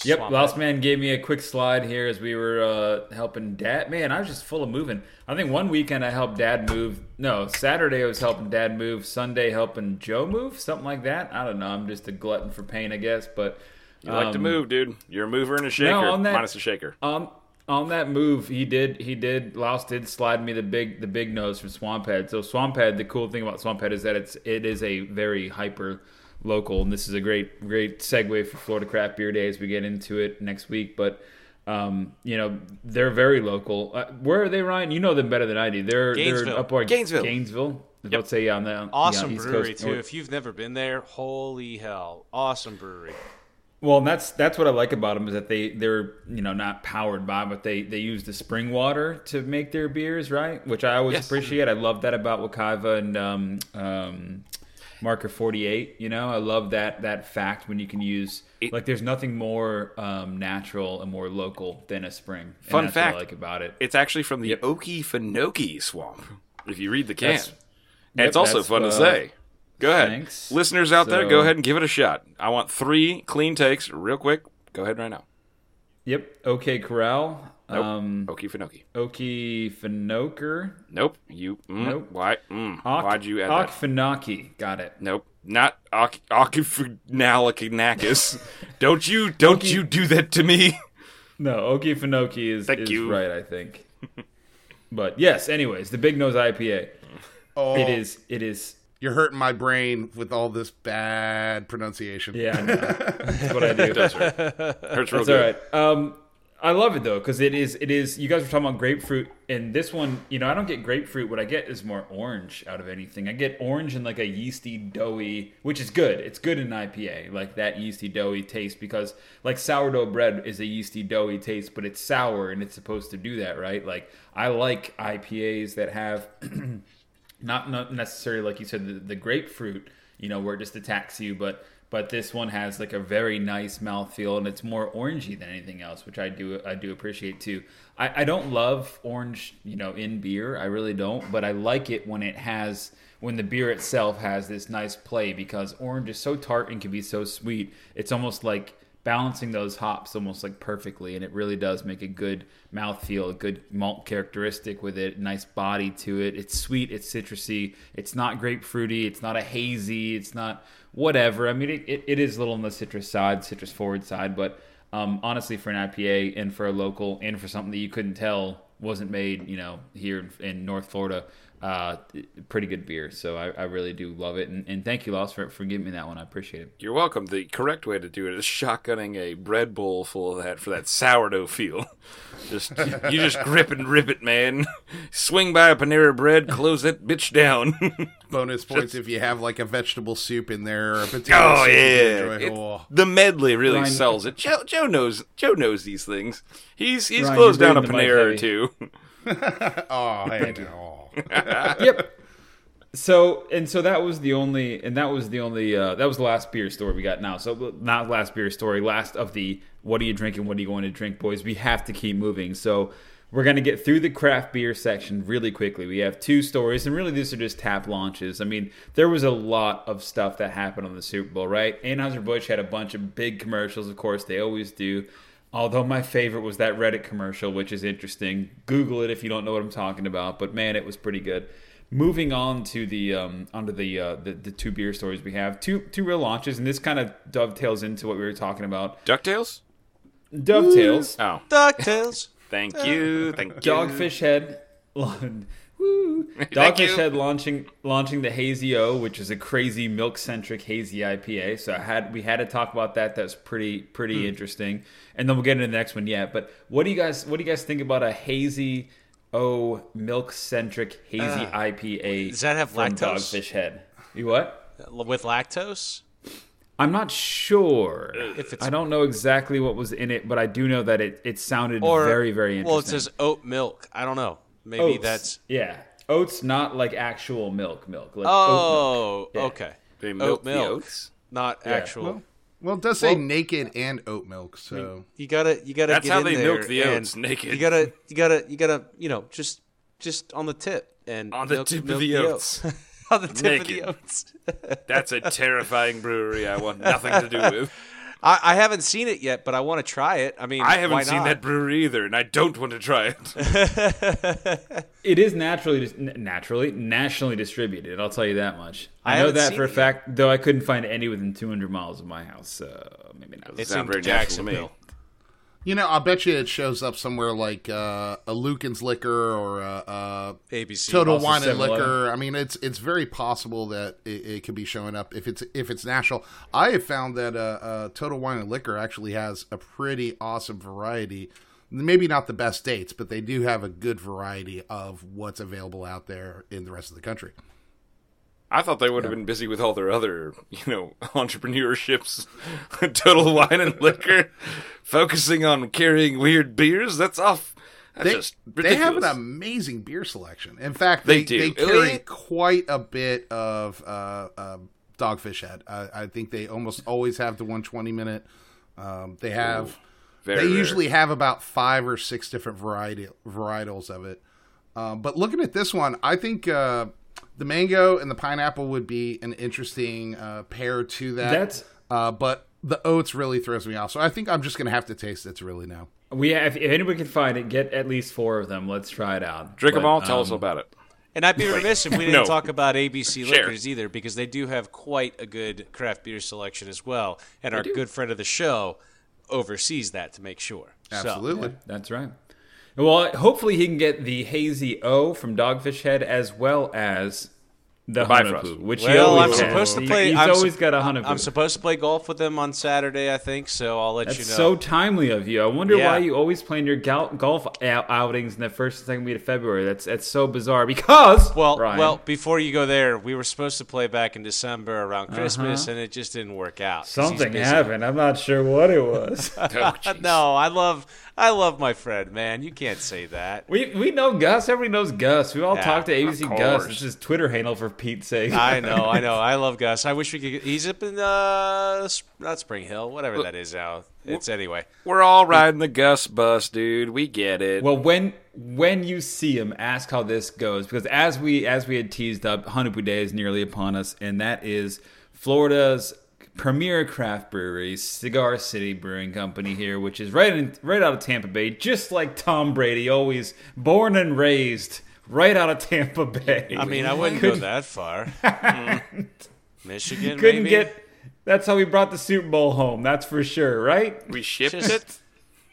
Yep, Swamp Lost. Man gave me a quick slide here as we were uh, helping Dad. Man, I was just full of moving. I think one weekend I helped Dad move. No, Saturday I was helping Dad move. Sunday helping Joe move, something like that. I don't know. I'm just a glutton for pain, I guess. But You like to um, move, dude. You're a mover and a shaker, no, on that- minus a shaker. On on that move, he did he did Louse did slide me the big the big nose from Swamphead. So Swamphead, the cool thing about Swamphead is that it's it is a very hyper local, and this is a great great segue for Florida Craft Beer Day as we get into it next week. But um, you know they're very local. Uh, where are they, Ryan? You know them better than I do. They're Gainesville. they're up on Gainesville. Gainesville. Let's say on the Awesome yeah, brewery Coast, too. If you've never been there, holy hell, awesome brewery. Well, and that's that's what I like about them is that they they're you know not powered by, but they they use the spring water to make their beers, right? Which I always Yes. appreciate. I love that about Wakaiva and um, um, Marker Forty Eight. You know, I love that that fact when you can use It- like there's nothing more um, natural and more local than a spring. And Fun fact. I like about it. It's actually from the Okefenokee swamp. If you read the can, That's- and it's also fun to uh, say. Go ahead, thanks. listeners out there. Go ahead and give it a shot. I want three clean takes, real quick. Go ahead right now. Yep. Okay, Corral. Nope. Um, Okefenokee. Okefenokee. Fenoker. Nope. You. Mm, Nope. Why? Mm, Ok- why'd you add that? Okefenokee. Got it. Nope. Not Ok- Okefenokee. don't you? Don't you do that to me? No, Okefenokee is, Thank is you. right, I think. but yes, anyways, the Big Nose IPA. Oh, It is. It is. You're hurting my brain with all this bad pronunciation. Yeah, I know. that's what I do. Hurts real That's good. right. Um, I love it though because it is it is. You guys were talking about grapefruit, and this one, you know, I don't get grapefruit. What I get is more orange out of anything. I get orange and like a yeasty, doughy, which is good. It's good in IPA, like that yeasty, doughy taste because like sourdough bread is a yeasty, doughy taste, but it's sour and it's supposed to do that, right? Like I like IPAs that have not not necessarily like you said the, the grapefruit, you know, where it just attacks you, but but this one has like a very nice mouthfeel and it's more orangey than anything else, which I do I do appreciate too. I, I don't love orange, you know, in beer. I really don't, but I like it when it has when the beer itself has this nice play because orange is so tart and can be so sweet. It's almost like balancing those hops almost like perfectly and it really does make a good mouthfeel a good malt characteristic with it nice body to it. It's sweet it's citrusy it's not grapefruity it's not a hazy it's not whatever. I mean it, it, it is a little on the citrus side citrus forward side but um, honestly for an ipa and for a local and for something that you couldn't tell wasn't made you know here in, in north florida uh, pretty good beer so I, I really do love it and, and thank you Lost for, for giving me that one I appreciate it You're welcome. The correct way to do it is shotgunning a bread bowl full of that for that sourdough feel. Just you just grip and rip it, man. Swing by a Panera bread, close that bitch down. Bonus points if you have like a vegetable soup in there or a potato oh soup. yeah, enjoy. It- Oh. the medley really Ryan- sells it. Joe, Joe knows. Joe knows these things. He's he's Ryan, closed down a reading the mic Panera or two. Oh, hey, oh. yep. So and so that was the only and that was the only uh, that was the last beer story we got now. So not last beer story, last of the what are you drinking, what are you going to drink, boys. We have to keep moving. So we're gonna get through the craft beer section really quickly. We have two stories, and really these are just tap launches. I mean, there was a lot of stuff that happened on the Super Bowl, right? Anheuser Busch had a bunch of big commercials, of course they always do. Although my favorite was that Reddit commercial, which is interesting. Google it if you don't know what I'm talking about. But man, it was pretty good. Moving on to the um, onto the, uh, the the two beer stories we have, two two real launches, and this kind of dovetails into what we were talking about. Ducktales. Dovetails, Oh, DuckTales. thank you, thank you. Dogfish Head, woo, Thank Dogfish you. Head launching launching the Hazy O, which is a crazy milk centric hazy IPA. So I had we had to talk about that. That's pretty pretty hmm. interesting, and then we'll get into the next one. Yeah, but what do you guys what do you guys think about a hazy O milk centric hazy uh, IPA? does that have lactose? Dogfish Head? You what? Uh, with lactose? I'm not sure. If it's- I don't know exactly what was in it, but I do know that it, it sounded Or very very interesting. Well, it says oat milk. I don't know. Maybe Oats. that's. yeah. Oats, not like actual milk, milk. Like oat Oh, Yeah. okay. They milk Oat the milk, oats? not actual. Well, it does say Well- naked and oat milk, so you gotta, you gotta. That's get how in they there milk the oats, naked. You gotta, you gotta, you gotta. You know, just, just on the tip and On the milk- tip of milk the oats. on the tip of the oats. That's a terrifying brewery. I want nothing to do with. I, I haven't seen it yet, but I want to try it. I mean, I haven't why seen that brewery either, and I don't want to try it. It is naturally, dis- naturally, nationally distributed. I'll tell you that much. I I, know that for a fact, though I couldn't find any within 200 miles of my house. So maybe not. It's Sound in very Jacksonville. You know, I bet you it shows up somewhere like uh, a Lucan's Liquor or a, a ABC. Total Wine and Liquor. I mean, it's it's very possible that it, it could be showing up if it's if it's national. I have found that uh, uh, Total Wine and Liquor actually has a pretty awesome variety. Maybe not the best dates, but they do have a good variety of what's available out there in the rest of the country. I thought they would have been busy with all their other, you know, entrepreneurships, total wine and liquor, focusing on carrying weird beers. That's off. That's They, they have an amazing beer selection. In fact, They they, do. they, carry quite a bit of uh, uh, Dogfish Head. I, I think they almost always have the 120 minute. Um, they have. Very they rare. usually have about five or six different variety varietals of it. Um, but looking at this one, I think uh, the mango and the pineapple would be an interesting uh, pair to that. That's- uh, but the oats really throws me off. So I think I'm just going to have to taste it to really now. We have, if anybody can find it, get at least four of them. Let's try it out. Drink them But, all. Tell um, us about it. And I'd be remiss if we didn't No. talk about ABC Share. Liquors either, because they do have quite a good craft beer selection as well. And our good friend of the show oversees that to make sure. So, Absolutely. That's right. Well, hopefully he can get the hazy O from Dogfish Head as well as the Bifrost. Hunahpu, which he Well, always I'm has. supposed to play. He's I'm always sup- got a I'm- I'm supposed to play golf with him on Saturday, I think. So I'll let That's you know. so timely of you. I wonder Yeah. why you always plan your gal- golf out- outings in the first and second week of February. That's that's so bizarre. Because well, Ryan, well, before you go there, we were supposed to play back in December around uh-huh. Christmas, and it just didn't work out. something happened. I'm not sure what it was. Oh. No, I love, I love my friend, man. You can't say that. we we know Gus. Everybody knows Gus. We all Yeah, talk to ABC Gus. course. It's his Twitter handle for Pete's sake. I know, I know. I love Gus. I wish we could. He's up in uh, not Spring Hill, whatever that is now. It's anyway. We're all riding the Gus bus, dude. We get it. Well, when when you see him, ask how this goes because as we as we had teased up, Hunahpu Day is nearly upon us, and that is Florida's premier craft brewery, Cigar City Brewing Company here, which is right in right out of Tampa Bay, just like Tom Brady, always born and raised right out of Tampa Bay. I mean, I wouldn't go that far. Hmm. Michigan, couldn't maybe. get. That's how we brought the Super Bowl home. That's for sure, right? we shipped Just- it.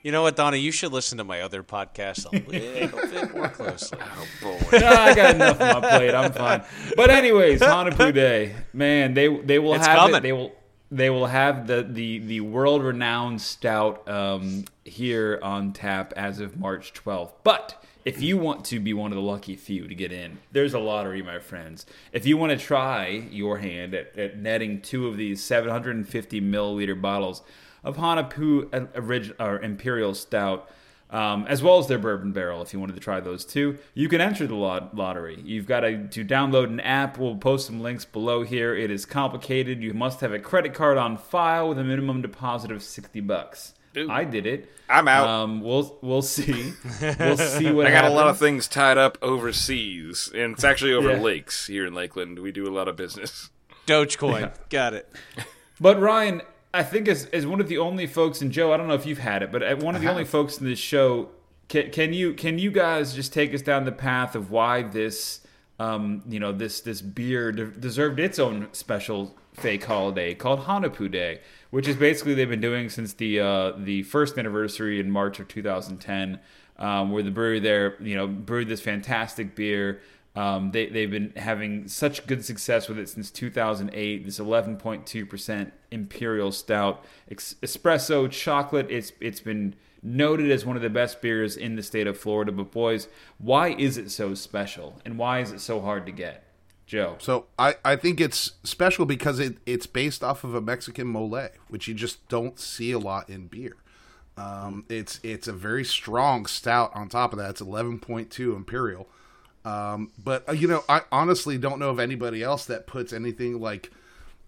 You know what, Donnie? You should listen to my other podcast a little bit more closely. Oh boy. no, I got enough on my plate. I'm fine. But anyways, Hunahpu Day, man, they they will It's have coming. it. They will they will have the the the world renowned stout um, here on tap as of March 12th. But if you want to be one of the lucky few to get in, there's a lottery, my friends. If you want to try your hand at, at netting two of these 750 milliliter bottles of Hunahpu original or Imperial Stout um, as well as their bourbon barrel if you wanted to try those too. You can enter the lot- lottery. You've got to, to download an app. We'll post some links below here. It is complicated. You must have a credit card on file with a minimum deposit of 60 bucks. Dude. I did it. I'm out. Um, we'll we'll see. We'll see what I got a lot of things tied up overseas, and it's actually over Yeah. lakes here in Lakeland. We do a lot of business. Dogecoin, got it. But Ryan, I think as as one of the only folks, and Joe, I don't know if you've had it, but one of the only folks in this show, can, can you can you guys just take us down the path of why this, um, you know, this this beer de- deserved its own special fake holiday called Hunahpu Day, which is basically they've been doing since the uh, the first anniversary in March of 2010, um, where the brewery there, you know, brewed this fantastic beer. Um, they, they've been having such good success with it since 2008. This 11.2% Imperial Stout, ex- espresso, chocolate. It's it's been noted as one of the best beers in the state of Florida. But boys, why is it so special, and why is it so hard to get? Joe, So I, I think it's special because it, it's based off of a Mexican mole, which you just don't see a lot in beer. Um, it's it's a very strong stout. On top of that, it's eleven point two imperial. Um, but uh, you know, I honestly don't know of anybody else that puts anything like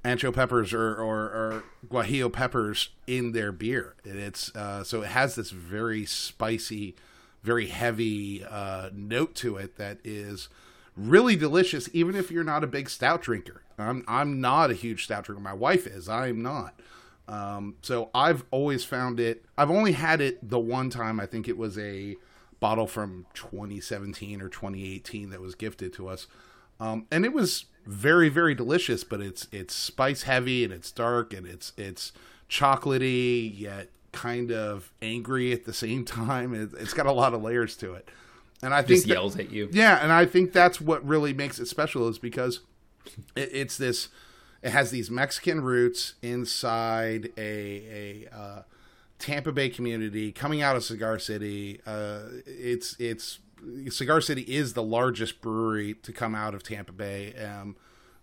ancho peppers or, or, or guajillo peppers in their beer. It's uh, so it has this very spicy, very heavy uh, note to it that is really delicious, even if you're not a big stout drinker. I'm I'm not a huge stout drinker. My wife is. I'm not. Um, so I've always found it. I've only had it the one time. I think it was a bottle from 2017 or 2018 that was gifted to us, um, and it was very very delicious. But it's it's spice heavy and it's dark and it's it's chocolatey yet kind of angry at the same time. It, it's got a lot of layers to it, and I think just that- yells at you. yeah, and I think that's what really makes it special is because it, it's this. It has these Mexican roots inside a a uh, Tampa Bay community coming out of Cigar City. Uh, it's it's Cigar City is the largest brewery to come out of Tampa Bay. Um,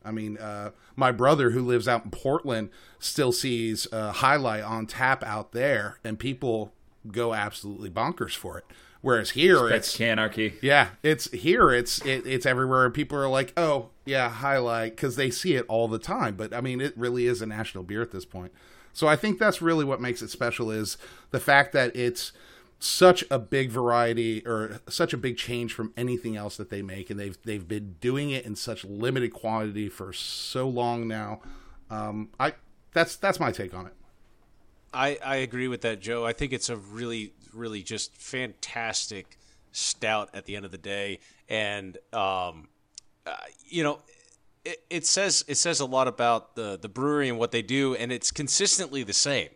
I mean, uh, my brother who lives out in Portland still sees uh, Jai Alai on tap out there, and people go absolutely bonkers for it. Whereas here, That's it's anarchy. yeah, it's here. It's it, it's everywhere, and people are like, "Oh, yeah, Jai Alai," because they see it all the time. But I mean, it really is a national beer at this point. So I think that's really what makes it special is the fact that it's such a big variety or such a big change from anything else that they make, and they've they've been doing it in such limited quantity for so long now. Um, I that's that's my take on it. I, I agree with that, Joe. I think it's a really, really just fantastic stout at the end of the day, and um, uh, you know, it, says it says a lot about the the brewery and what they do, and it's consistently the same.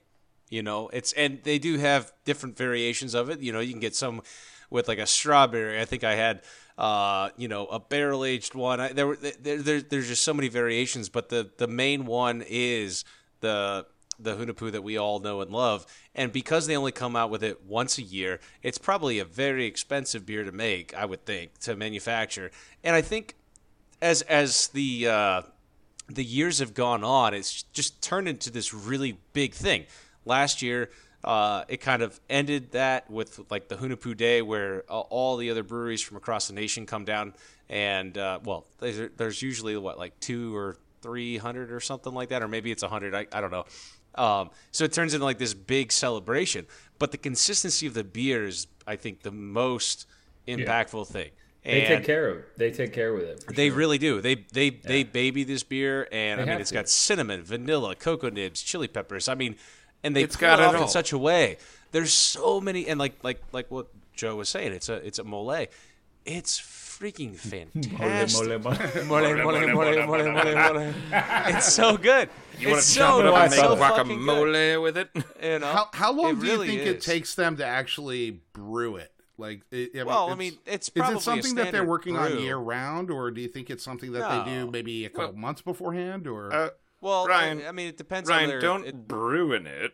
You know, it's and they do have different variations of it. You know, you can get some with like a strawberry. I think I had uh, you know, a barrel aged one. I, there, were- there, there, there's just so many variations, but the the main one is the the Hunahpu that we all know and love. And because they only come out with it once a year, it's probably a very expensive beer to make, I would think, to manufacture. And I think as as the uh, the years have gone on, it's just turned into this really big thing. Last year, uh, it kind of ended that with like the Hunahpu Day, where uh, all the other breweries from across the nation come down, and uh, well, there's, there's usually what like two or three hundred or something like that, or maybe it's a hundred. I, I don't know. Um, so it turns into like this big celebration. But the consistency of the beer is, I think, the most impactful thing. They take care of. It. They take care with it. they sure. really do. They they they baby this beer, and They I mean, have it's to. got cinnamon, vanilla, cocoa nibs, chili peppers. I mean, and they It's pull got it it off in such a way. There's so many, and like like like what Joe was saying, it's a it's a mole. It's freaking fantastic. Mole, mole, mole. Mole, mole, mole, mole, mole, mole. It's so good. You want it's to so chop it up and make so fucking good. guacamole with it? You know? How how long It do really you think it is. takes them to actually brew it? Like, it, I Well, I mean, it's is probably it a something that they're standard working on year round, or do you think it's something that they do maybe a couple Well- months beforehand? Or Uh, Well, Ryan- I, I mean, it depends on Ryan, their. don't it- brew in it.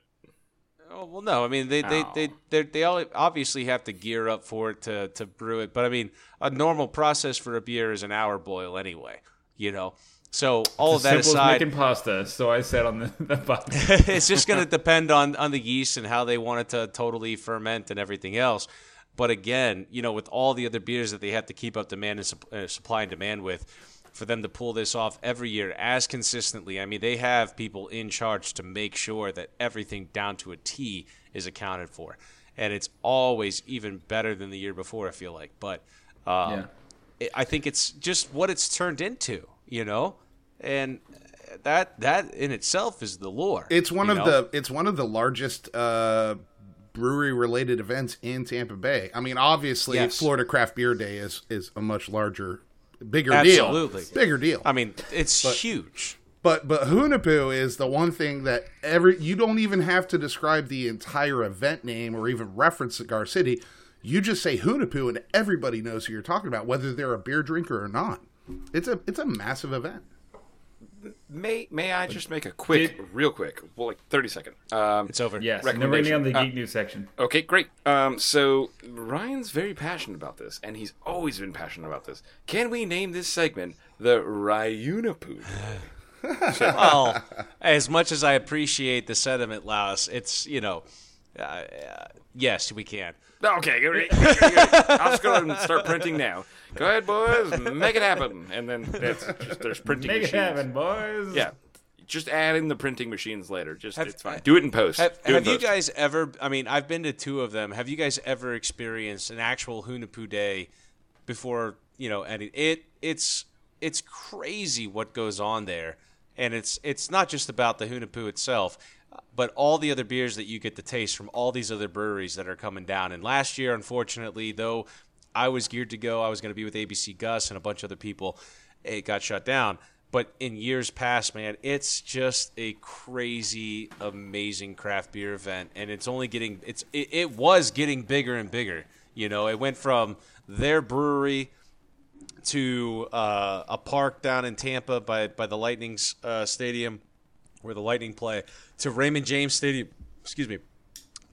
Oh, well, no. I mean, they they Oh. they they they all obviously have to gear up for it to to brew it. But I mean, a normal process for a beer is an hour boil anyway. You know, so all of that aside, making pasta. So I said on the, the it's just going to depend on on the yeast and how they want it to totally ferment and everything else. But again, you know, with all the other beers that they have to keep up demand and sup- uh, supply and demand with, for them to pull this off every year as consistently, I mean, they have people in charge to make sure that everything down to a T is accounted for, and it's always even better than the year before. I feel like, but um, Yeah. it- I think it's just what it's turned into, you know, and that that in itself is the lore. it's one of know? the it's one of the largest uh, brewery related events in Tampa Bay. I mean, obviously, Yes. Florida Craft Beer Day is is a much larger, bigger deal. Absolutely. deal, bigger deal. I mean, it's huge. But but Hunahpu is the one thing that every you don't even have to describe the entire event name or even reference Cigar City. You just say Hunahpu and everybody knows who you're talking about, whether they're a beer drinker or not. It's a it's a massive event. May May I just make a quick, real quick, well, like thirty second. Um, It's over. Yes. And then we're on the Uh, geek news section. Okay, great. Um, so Ryan's very passionate about this, and he's always been passionate about this. Can we name this segment the Ryunapu? Well, as much as I appreciate the sentiment, Laos, it's you know, uh, uh, yes, we can. Okay. I'll just go ahead and start printing now. Go ahead, boys, make it happen. And then that's just there's printing Make it happen, boys. Yeah, just add in the printing machines later. Just Have- it's fine. Do it in post. Have, Do it in have you post. guys ever? I mean, I've been to two of them. Have you guys ever experienced an actual Hunahpu day before? You know, and it it's it's crazy what goes on there, and it's it's not just about the Hunahpu itself. But all the other beers that you get to taste from all these other breweries that are coming down. And last year, unfortunately, though I was geared to go, I was going to be with ABC Gus and a bunch of other people. It got shut down. But in years past, man, it's just a crazy, amazing craft beer event, and it's only getting it's it, it was getting bigger and bigger. You know, it went from their brewery to uh, a park down in Tampa by by the Lightning's uh, stadium, where the Lightning play, to Raymond James Stadium. Excuse me,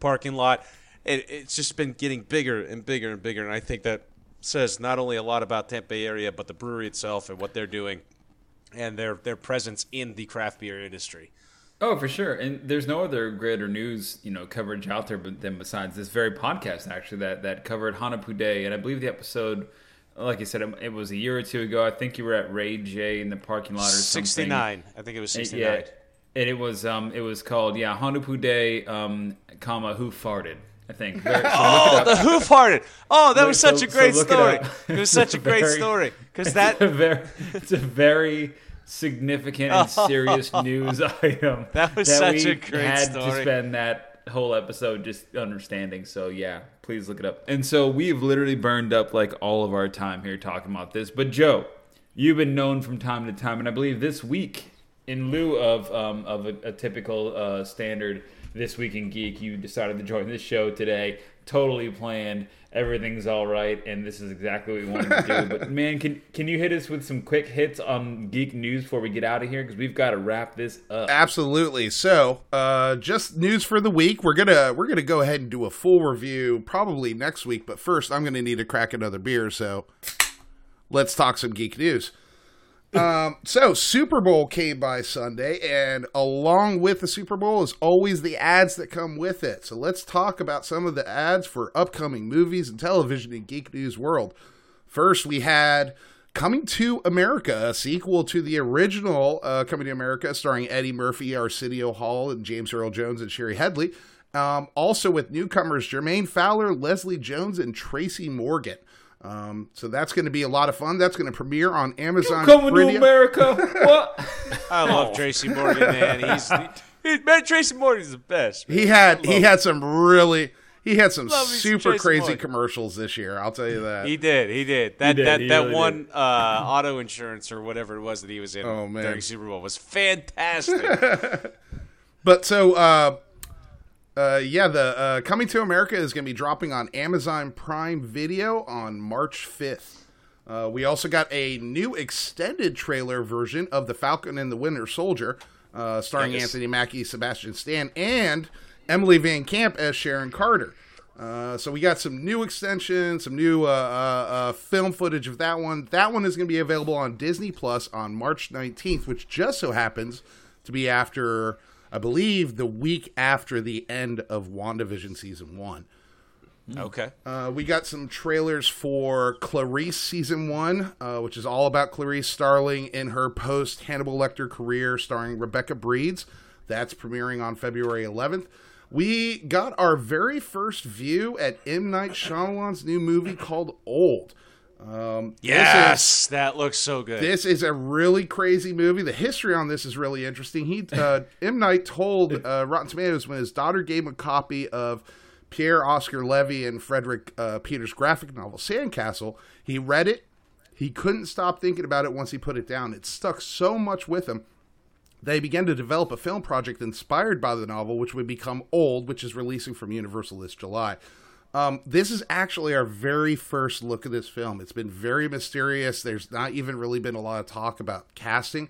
parking lot. It, it's just been getting bigger and bigger and bigger, and I think that says not only a lot about Tampa Bay area, but the brewery itself and what they're doing, and their their presence in the craft beer industry. Oh, for sure. And there's no other greater news, you know, coverage out there but than besides this very podcast actually that that covered Hunahpu Day. And I believe the episode, like I said, it, it was a year or two ago. I think you were at Ray J in the parking lot or something. Sixty nine, I think it was And- sixty Yeah, nine. And it was um it was called yeah Hunahpu Day, um, comma who farted. I think. Very, so Oh, the who farted. Oh, that Look- was such so- a great so look it story. It, was such a It's great very- story because It's that a very, it's a very significant and serious news item. That was that such we a great had story. to spend that whole episode just understanding. So yeah, please look it up. And so we've literally burned up like all of our time here talking about this. But Joe, you've been known from time to time, and I believe this week, in lieu of um, of a, a typical uh, standard this week in geek, you decided to join this show today. Totally planned. everything's all right, and this is exactly what we wanted to do. But man, can can you hit us with some quick hits on geek news before we get out of here? Because we've got to wrap this up. Absolutely. So, uh, just news for the week. We're gonna we're gonna go ahead and do a full review probably next week. But first, I'm gonna need to crack another beer. So, let's talk some geek news. Um, so Super Bowl came by Sunday, and along with the Super Bowl is always the ads that come with it. So let's talk about some of the ads for upcoming movies and television in geek news world. First, we had Coming to America, a sequel to the original uh, Coming to America, starring Eddie Murphy, Arsenio Hall, and James Earl Jones and Shari Headley. Um, also with newcomers Jermaine Fowler, Leslie Jones, and Tracy Morgan. Um, so that's going to be a lot of fun. That's going to premiere on Amazon. You Coming Video. to America. What? I love Tracy Morgan, man. He's, he, man, Tracy Morgan's the best. man. He had he had some really he had some Love me some super crazy Morgan. commercials this year. I'll tell you that. He did. He did. That did, that he that really one uh, auto insurance or whatever it was that he was in Oh, man. during Super Bowl was fantastic. But so, uh, uh, yeah, the uh, Coming to America is going to be dropping on Amazon Prime Video on March 5th. Uh, we also got a new extended trailer version of The Falcon and the Winter Soldier, uh, starring Yes. Anthony Mackie, Sebastian Stan, and Emily VanCamp as Sharon Carter. Uh, so we got some new extensions, some new uh, uh, uh, film footage of that one. That one is going to be available on Disney Plus on March 19th, which just so happens to be after, I believe, the week after the end of WandaVision season one. okay. Uh, we got some trailers for Clarice season one, uh, which is all about Clarice Starling in her post Hannibal Lecter career, starring Rebecca Breeds. That's premiering on February 11th. We got our very first view at M Night Shyamalan's new movie called Old. Um, this is- Yes, that looks so good. this is a really crazy movie. The history on this is really interesting. He uh, M Night told uh, Rotten Tomatoes when his daughter gave him a copy of Pierre Oscar Levy and Frederik uh, Peeters' graphic novel Sandcastle. He read it. He couldn't stop thinking about it once he put it down. It stuck so much with him. They began to develop a film project inspired by the novel, which would become Old, which is releasing from Universal this July. Um, this is actually our very first look at this film. It's been very mysterious. There's not even really been a lot of talk about casting.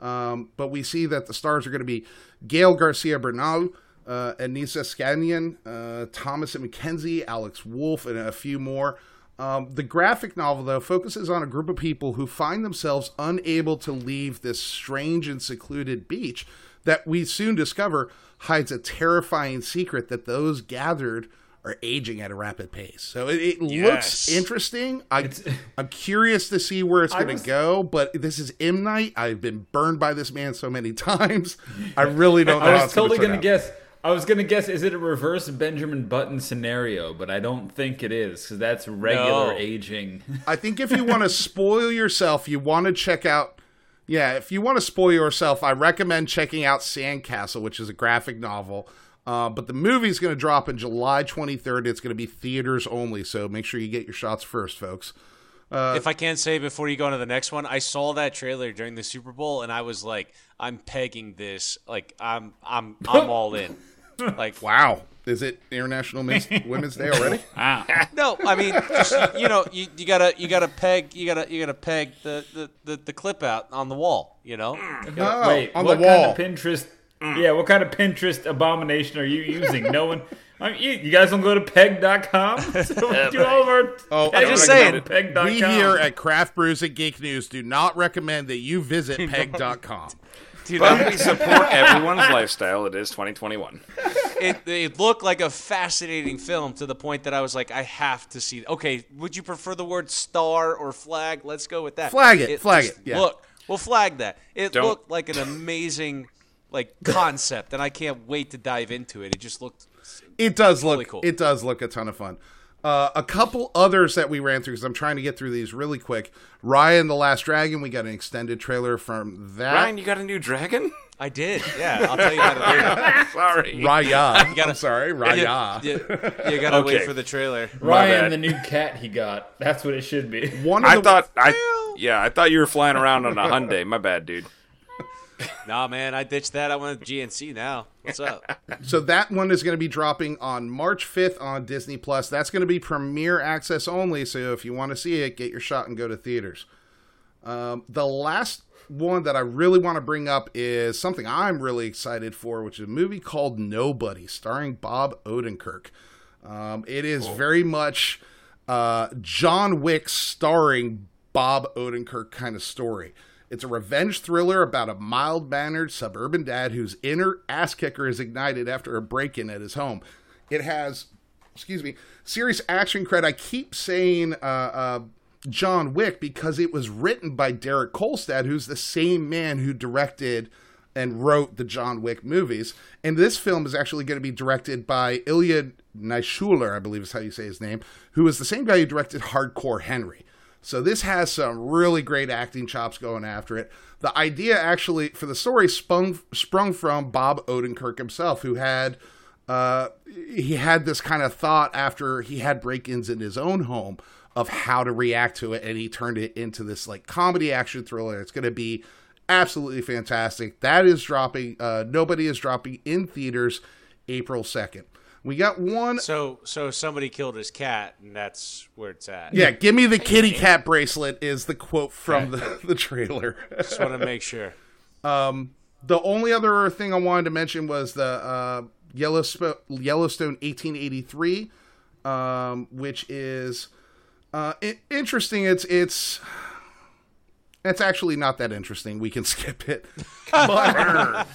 Um, but we see that the stars are going to be Gael Garcia Bernal, uh, Anissa Scanlen, uh, Thomasin McKenzie, Alex Wolff, and a few more. Um, the graphic novel, though, focuses on a group of people who find themselves unable to leave this strange and secluded beach that we soon discover hides a terrifying secret that those gathered are aging at a rapid pace. So it, it looks interesting. I, I'm curious to see where it's going to go, but this is M Night. I've been burned by this man so many times. I really don't know. I how was it's totally gonna guess. I was gonna guess. Is it a reverse Benjamin Button scenario? But I don't think it is because that's regular No. aging. I think if you want to spoil yourself, you want to check out. Yeah, if you want to spoil yourself, I recommend checking out Sandcastle, which is a graphic novel. Uh, but the movie's going to drop in July 23rd. It's going to be theaters only, so make sure you get your shots first, folks. if I can say before you go on to the next one, I saw that trailer during the Super Bowl and I was like, I'm pegging this. Like I'm I'm I'm all in. Like Wow, is it International Men's, Women's Day already? wow. no, I mean just you know, you, you gotta you gotta peg you gotta you gotta peg the, the, the, the clip out on the wall, you know? Oh, Wait, on what the wall. kind of Pinterest? Mm. Yeah, what kind of Pinterest abomination are you using? No one. I mean, you, you guys don't go to peg.com? So we uh, do all of our. Oh, I'm just saying. Peg.com. we here at Craft Brews and Geek News do not recommend that you visit peg.com. Dude, But we support everyone's lifestyle. It is 2021. it, it looked like a fascinating film to the point that I was like, I have to see. Okay, would you prefer the word star or flag? Let's go with that. Flag it, flag it, yeah. Look, we'll flag that. It Don't- looked like an amazing like concept, and I can't wait to dive into it. It just looked. It does look. Cool. It does look a ton of fun. Uh, a couple others that we ran through because I'm trying to get through these really quick. Ryan the Last Dragon. We got an extended trailer from that. Ryan, you got a new dragon? I did. Yeah, I'll tell you about it later. Sorry. Raya. gotta- I'm sorry, Raya. You, you, you gotta wait for the trailer. Ryan, the new cat he got. That's what it should be. One I thought I yeah, I thought you were flying around on a Hyundai. My bad, dude. Nah, man, I ditched that. I went with GNC now. What's up? So that one is going to be dropping on March 5th on Disney Plus. That's going to be premiere access only. So if you want to see it, get your shot and go to theaters. Um, the last one that I really want to bring up is something I'm really excited for, which is a movie called Nobody, starring Bob Odenkirk. Um, it is very much uh, John Wick starring Bob Odenkirk kind of story. It's a revenge thriller about a mild mannered suburban dad whose inner ass kicker is ignited after a break in at his home. It has, excuse me, serious action cred. I keep saying uh, uh, John Wick because it was written by Derek Kolstad, who's the same man who directed and wrote the John Wick movies. And this film is actually going to be directed by Ilya Naishuller, I believe is how you say his name, who is the same guy who directed Hardcore Henry. So this has some really great acting chops going after it. The idea actually for the story sprung sprung from Bob Odenkirk himself, who had uh, he had this kind of thought after he had break-ins in his own home of how to react to it, and he turned it into this like comedy action thriller. It's going to be absolutely fantastic. That is dropping. Uh, Nobody is dropping in theaters April second. We got one. So, so somebody killed his cat, and that's where it's at. Yeah, give me the kitty cat bracelet is the quote from the, the trailer. Just want to make sure. the only other thing I wanted to mention was the uh, Yellowstone, Yellowstone 1883, um, which is uh, i- interesting. It's it's it's actually not that interesting. We can skip it, but,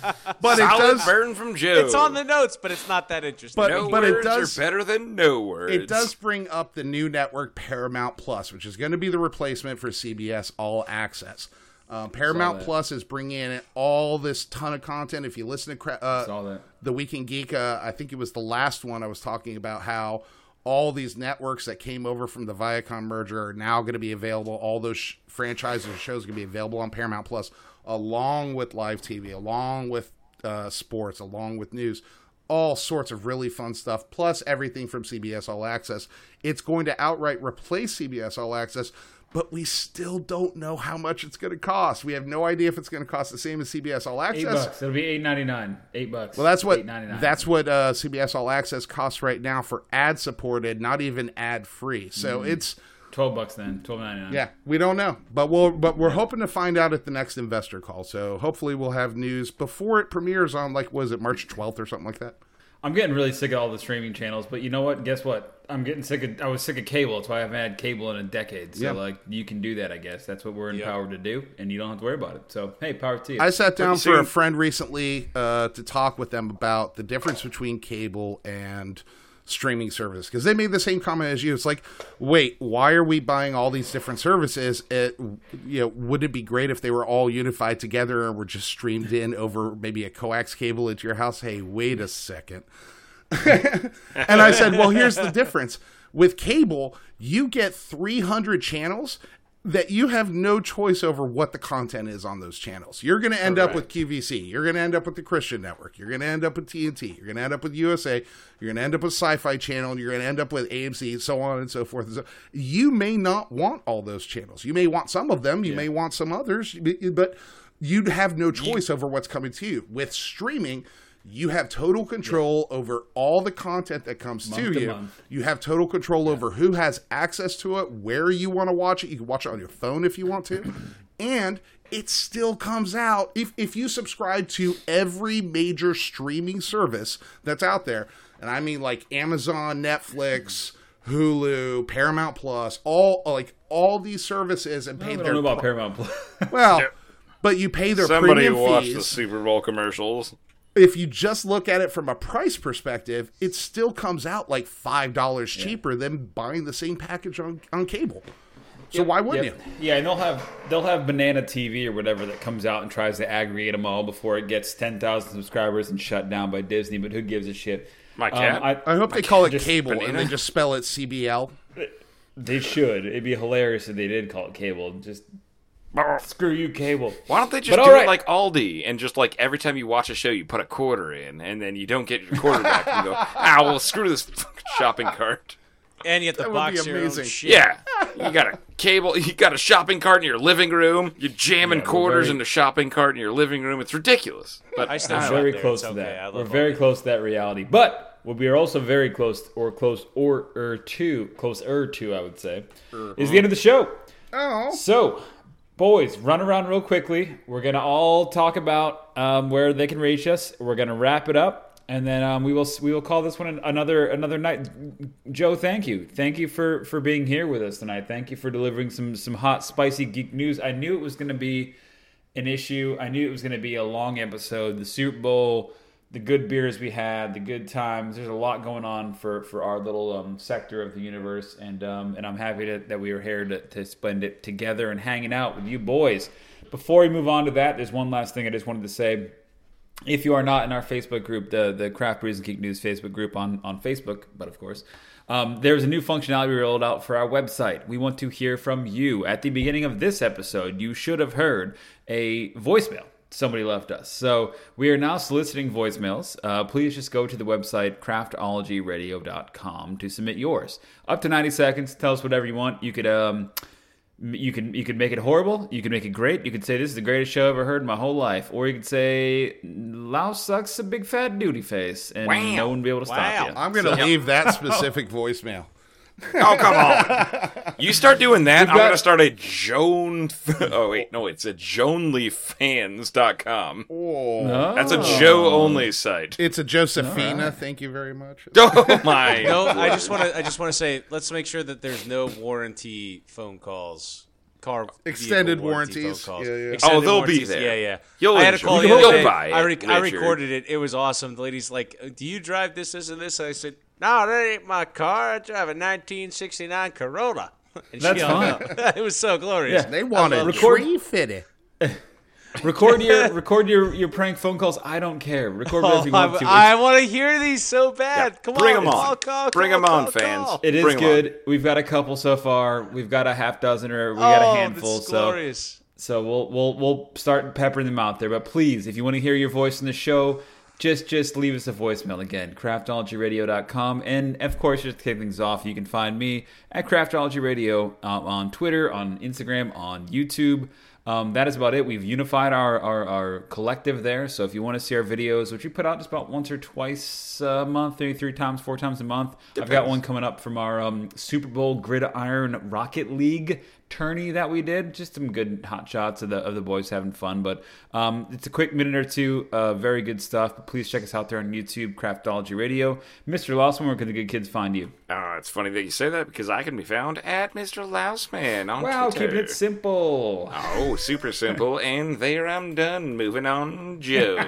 but it Solid does burn from Joe. It's on the notes, but it's not that interesting. But- no but it words does- are better than no words. it does bring up the new network Paramount Plus, which is going to be the replacement for CBS All Access. Um, Paramount that. Plus is bringing in all this ton of content. If you listen to cra- uh, Saw that. the Weekend Geek, uh, I think it was the last one I was talking about how all these networks that came over from the Viacom merger are now going to be available. All those sh- franchises and shows are going to be available on Paramount Plus, along with live TV, along with uh, sports, along with news. All sorts of really fun stuff, plus everything from CBS All Access. It's going to outright replace CBS All Access, but we still don't know how much it's going to cost. We have no idea if it's going to cost the same as CBS All Access. Eight bucks. It'll be eight ninety nine. Eight bucks. Well, that's what that's what uh, CBS All Access costs right now for ad supported, not even ad free. So it's twelve bucks then. Twelve ninety nine. yeah, we don't know, but we'll but we're hoping to find out at the next investor call. So hopefully we'll have news before it premieres on like was it March twelfth or something like that. I'm getting really sick of all the streaming channels, but you know what? Guess what? I'm getting sick of. I was sick of cable. That's why I haven't had cable in a decade. So Yeah. like, you can do that. I guess that's what we're empowered to do, and you don't have to worry about it. So hey, power to you. I sat down Pretty for a friend recently uh, to talk with them about the difference between cable and streaming service because they made the same comment as you. It's like, wait, why are we buying all these different services? It, you know, would it be great if they were all unified together and were just streamed in over maybe a coax cable into your house? Hey, wait a second. and I said, well, here's the difference. With cable, you get 300 channels that you have no choice over what the content is on those channels. You're going to end up with QVC. You're going to end up with the Christian Network. You're going to end up with TNT. You're going to end up with USA. You're going to end up with Sci-Fi Channel. You're going to end up with AMC, so on and so forth. And so you may not want all those channels. You may want some of them. You may want some others, but you'd have no choice over what's coming to you. With streaming, you have total control over all the content that comes to to you. month. You have total control over who has access to it, where you want to watch it. You can watch it on your phone if you want to. and it still comes out if if you subscribe to every major streaming service that's out there. And I mean like Amazon, Netflix, Hulu, Paramount Plus, all like all these services and pay I pay don't their know about Paramount Plus. well, but you pay their Somebody premium watched fees the Super Bowl commercials. If you just look at it from a price perspective, it still comes out like five dollars cheaper than buying the same package on, on cable. So why wouldn't Yep. you? Yeah, and they'll have they'll have Banana TV or whatever that comes out and tries to aggregate them all before it gets ten thousand subscribers and shut down by Disney. But who gives a shit? My um, cat? I, I hope they call it just cable and banana. they just spell it CBL. they should. It'd be hilarious if they did call it cable. Just screw you, cable. Why don't they just But do all right. it like Aldi and just like every time you watch a show, you put a quarter in, and then you don't get your quarter back, and go, ah, well, screw this fucking shopping cart. And you get the That box your own amazing. shit. Yeah, you got a cable, you got a shopping cart in your living room. You're jamming Yeah, quarters very- in the shopping cart in your living room. It's ridiculous. But I still We're very there. close It's to okay. That. We're very that. close to that reality. But what we are also very close, or close, or er to, closer to, I would say, is the end of the show. Oh, So, boys, run around real quickly. We're gonna all talk about um, where they can reach us. We're gonna wrap it up, and then um, we will we will call this one another another night. Joe, thank you, thank you for for being here with us tonight. Thank you for delivering some some hot spicy geek news. I knew it was gonna be an issue. I knew it was gonna be a long episode. The Super Bowl. The good beers we had, the good times. There's a lot going on for, for our little um, sector of the universe, and um, and I'm happy to, that we were here to, to spend it together and hanging out with you boys. Before we move on to that, there's one last thing I just wanted to say. If you are not in our Facebook group, the the Craft Brews and Geek News Facebook group on on Facebook, but of course, um, there's a new functionality we rolled out for our website. We want to hear from you. At the beginning of this episode, you should have heard a voicemail somebody left us. So we are now soliciting voicemails. Uh, please just go to the website craftologyradio.com to submit yours. Up to 90 seconds. Tell us whatever you want. You could um, you can you could make it horrible. You can make it great. You could say this is the greatest show I've ever heard in my whole life, or you could say Laos sucks a big fat duty face, and Wow. no one will be able to stop you. I'm gonna leave that specific voicemail. oh come on, you start doing that, I'm got- gonna start a Joan. oh wait, no, it's a JoanlyFans.com. Oh, That's a Joe only site. it's a Josephina. Thank you very much. Oh my! No, I just want to. I just want to say, let's make sure that there's no warranty phone calls. Car Extended warranty warranties. phone calls. Yeah, yeah. Extended Oh, they'll be there. Yeah, yeah. You'll I had a call the other You'll day. buy it, I, rec- I recorded it. It was awesome. The lady's like, "Do you drive this, this, and this?" I said, "No, that ain't my car. I drive a 1969 Corolla." And That's she fine. it was so glorious. Yeah. They want a Record- tree fitted. record your record your, your prank phone calls. I don't care. Record whatever you oh, want to. I, want to hear these so bad. Come bring on, 'em call, on. call, Bring call, 'em on, call, fans. It is Bring 'em good. We've got a couple so far. We've got a half dozen, or we got a Oh, handful. this So glorious. So we'll we'll we'll start peppering them out there. But please, if you want to hear your voice in the show, just just leave us a voicemail again. Craftologyradio.com. And of course, just to kick things off, you can find me at Craftology Radio um, on Twitter, on Instagram, on YouTube. Um, that is about it. We've unified our, our, our collective there. So if you want to see our videos, which we put out just about once or twice a month, maybe three times, four times a month, I've got one coming up from our um, Super Bowl Gridiron Rocket League tourney that we did. Just some good hot shots of the of the boys having fun. But um, it's a quick minute or two. Uh, very good stuff. But please check us out there on YouTube, Craftology Radio. Mr. Lawson, where can the good kids find you? Oh, it's funny that you say that because I can be found at Mr. Lousman on Wow, Twitter. keeping it simple. Oh, super simple. and there I'm done. Moving on, Joe.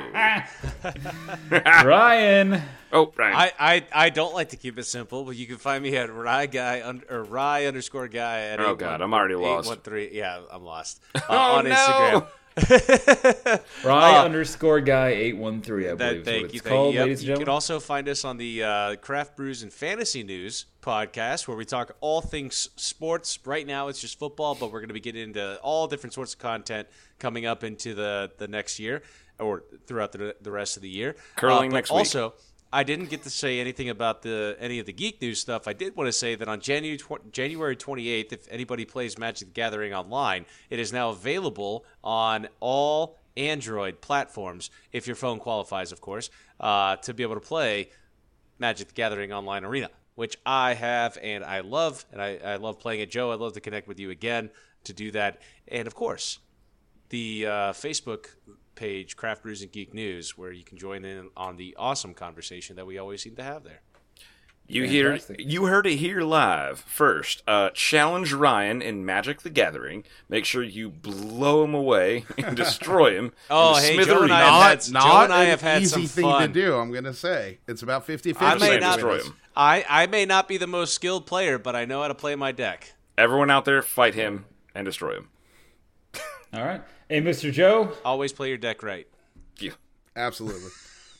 Ryan. Oh, Brian. I, I, I don't like to keep it simple, but you can find me at Rye guy un, or Rye underscore guy at Oh, God, I'm already lost. 813. Yeah, I'm lost. Uh, Oh, on no. Instagram. Rye Uh, underscore guy eight one three. I believe That, is what thank it's you. called, thank you. Yep, ladies and you can also find us on the uh, Craft Brews and Fantasy News podcast, where we talk all things sports. Right now, it's just football, but we're going to be getting into all different sorts of content coming up into the, the next year or throughout the, the rest of the year. Curling but next week. Also, I didn't get to say anything about the any of the geek news stuff. I did want to say that on January tw- January 28th, if anybody plays Magic the Gathering online, it is now available on all Android platforms, if your phone qualifies, of course, uh, to be able to play Magic the Gathering Online Arena, which I have and I love, and I, I love playing it. Joe, I'd love to connect with you again to do that. And of course, the uh, Facebook page, Craft Brews and Geek News, where you can join in on the awesome conversation that we always seem to have there. You hear you heard it here live first. Uh, challenge Ryan in Magic the Gathering. Make sure you blow him away and destroy him. Oh, into hey, Joe and. I have Not, had- not and I an have had easy some thing fun. to do. I'm gonna say it's about 50 I may Say not destroy him. I, I may not be the most skilled player, but I know how to play my deck. Everyone out there, fight him and destroy him. All right. Hey, Mr. Joe. Always play your deck right. Yeah, Absolutely.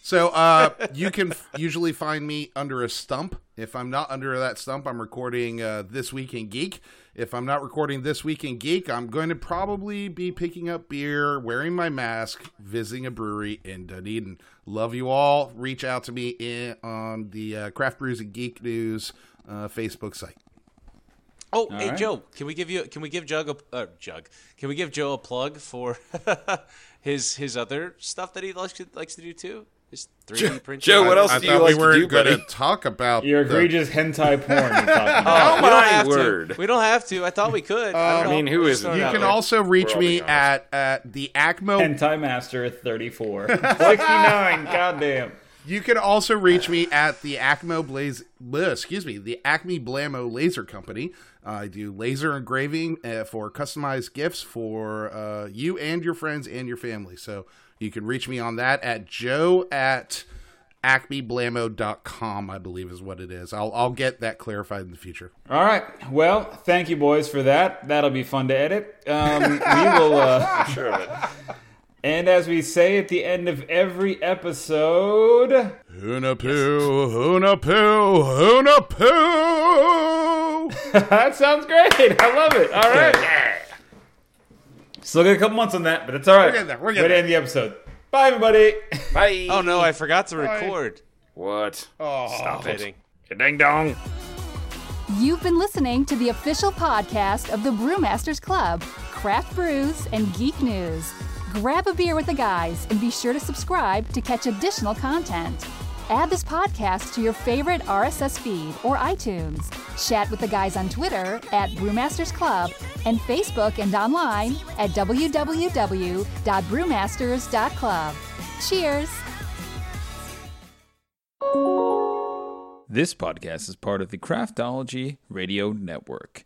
So uh, you can f- usually find me under a stump. If I'm not under that stump, I'm recording uh, this week in geek. If I'm not recording this week in geek, I'm going to probably be picking up beer, wearing my mask, visiting a brewery in Dunedin. Love you all. Reach out to me in, on the uh, Craft Brews and Geek News uh, Facebook site. Oh, hey right. Joe, can we give you can we give Jug a uh, Jug? Can we give Joe a plug for his his other stuff that he likes to, likes to do too? His 3D printing. Joe, what else I do you thought like we weren't to do, going buddy? to talk about Your the- egregious hentai porn you're about. Oh, we don't my have word. to. We don't have to. I thought we could. I, I mean, who is? who We'll isn't? start You can there. also reach me being at, at the ACMO Hentai Master 34. 69, goddamn. You can also reach me at the Acmo Blaze, excuse me, the Acme Blamo Laser Company. I do laser engraving uh, for customized gifts for uh, you and your friends and your family. So you can reach me on that at joe at acmeblamo.com, I believe is what it is. I'll, I'll get that clarified in the future. All right. Well, thank you, boys, for that. That'll be fun to edit. Um, we will. Uh, Sure of it. And as we say at the end of every episode, Hoona poo, hoona poo, hoona poo. that sounds great. I love it. All right. Still got a couple months on that, but it's all right. We're getting there, we're Way getting to end the episode. Bye, everybody. Bye. Oh no, I forgot to record. What? Oh, Stop hitting. Ding dong. You've been listening to the official podcast of the Brewmasters Club, Craft Brews, and Geek News. Grab a beer with the guys and be sure to subscribe to catch additional content. Add this podcast to your favorite RSS feed or iTunes. Chat with the guys on Twitter at Brewmasters Club and Facebook and online at www.brewmasters.club. Cheers! This podcast is part of the Craftology Radio Network.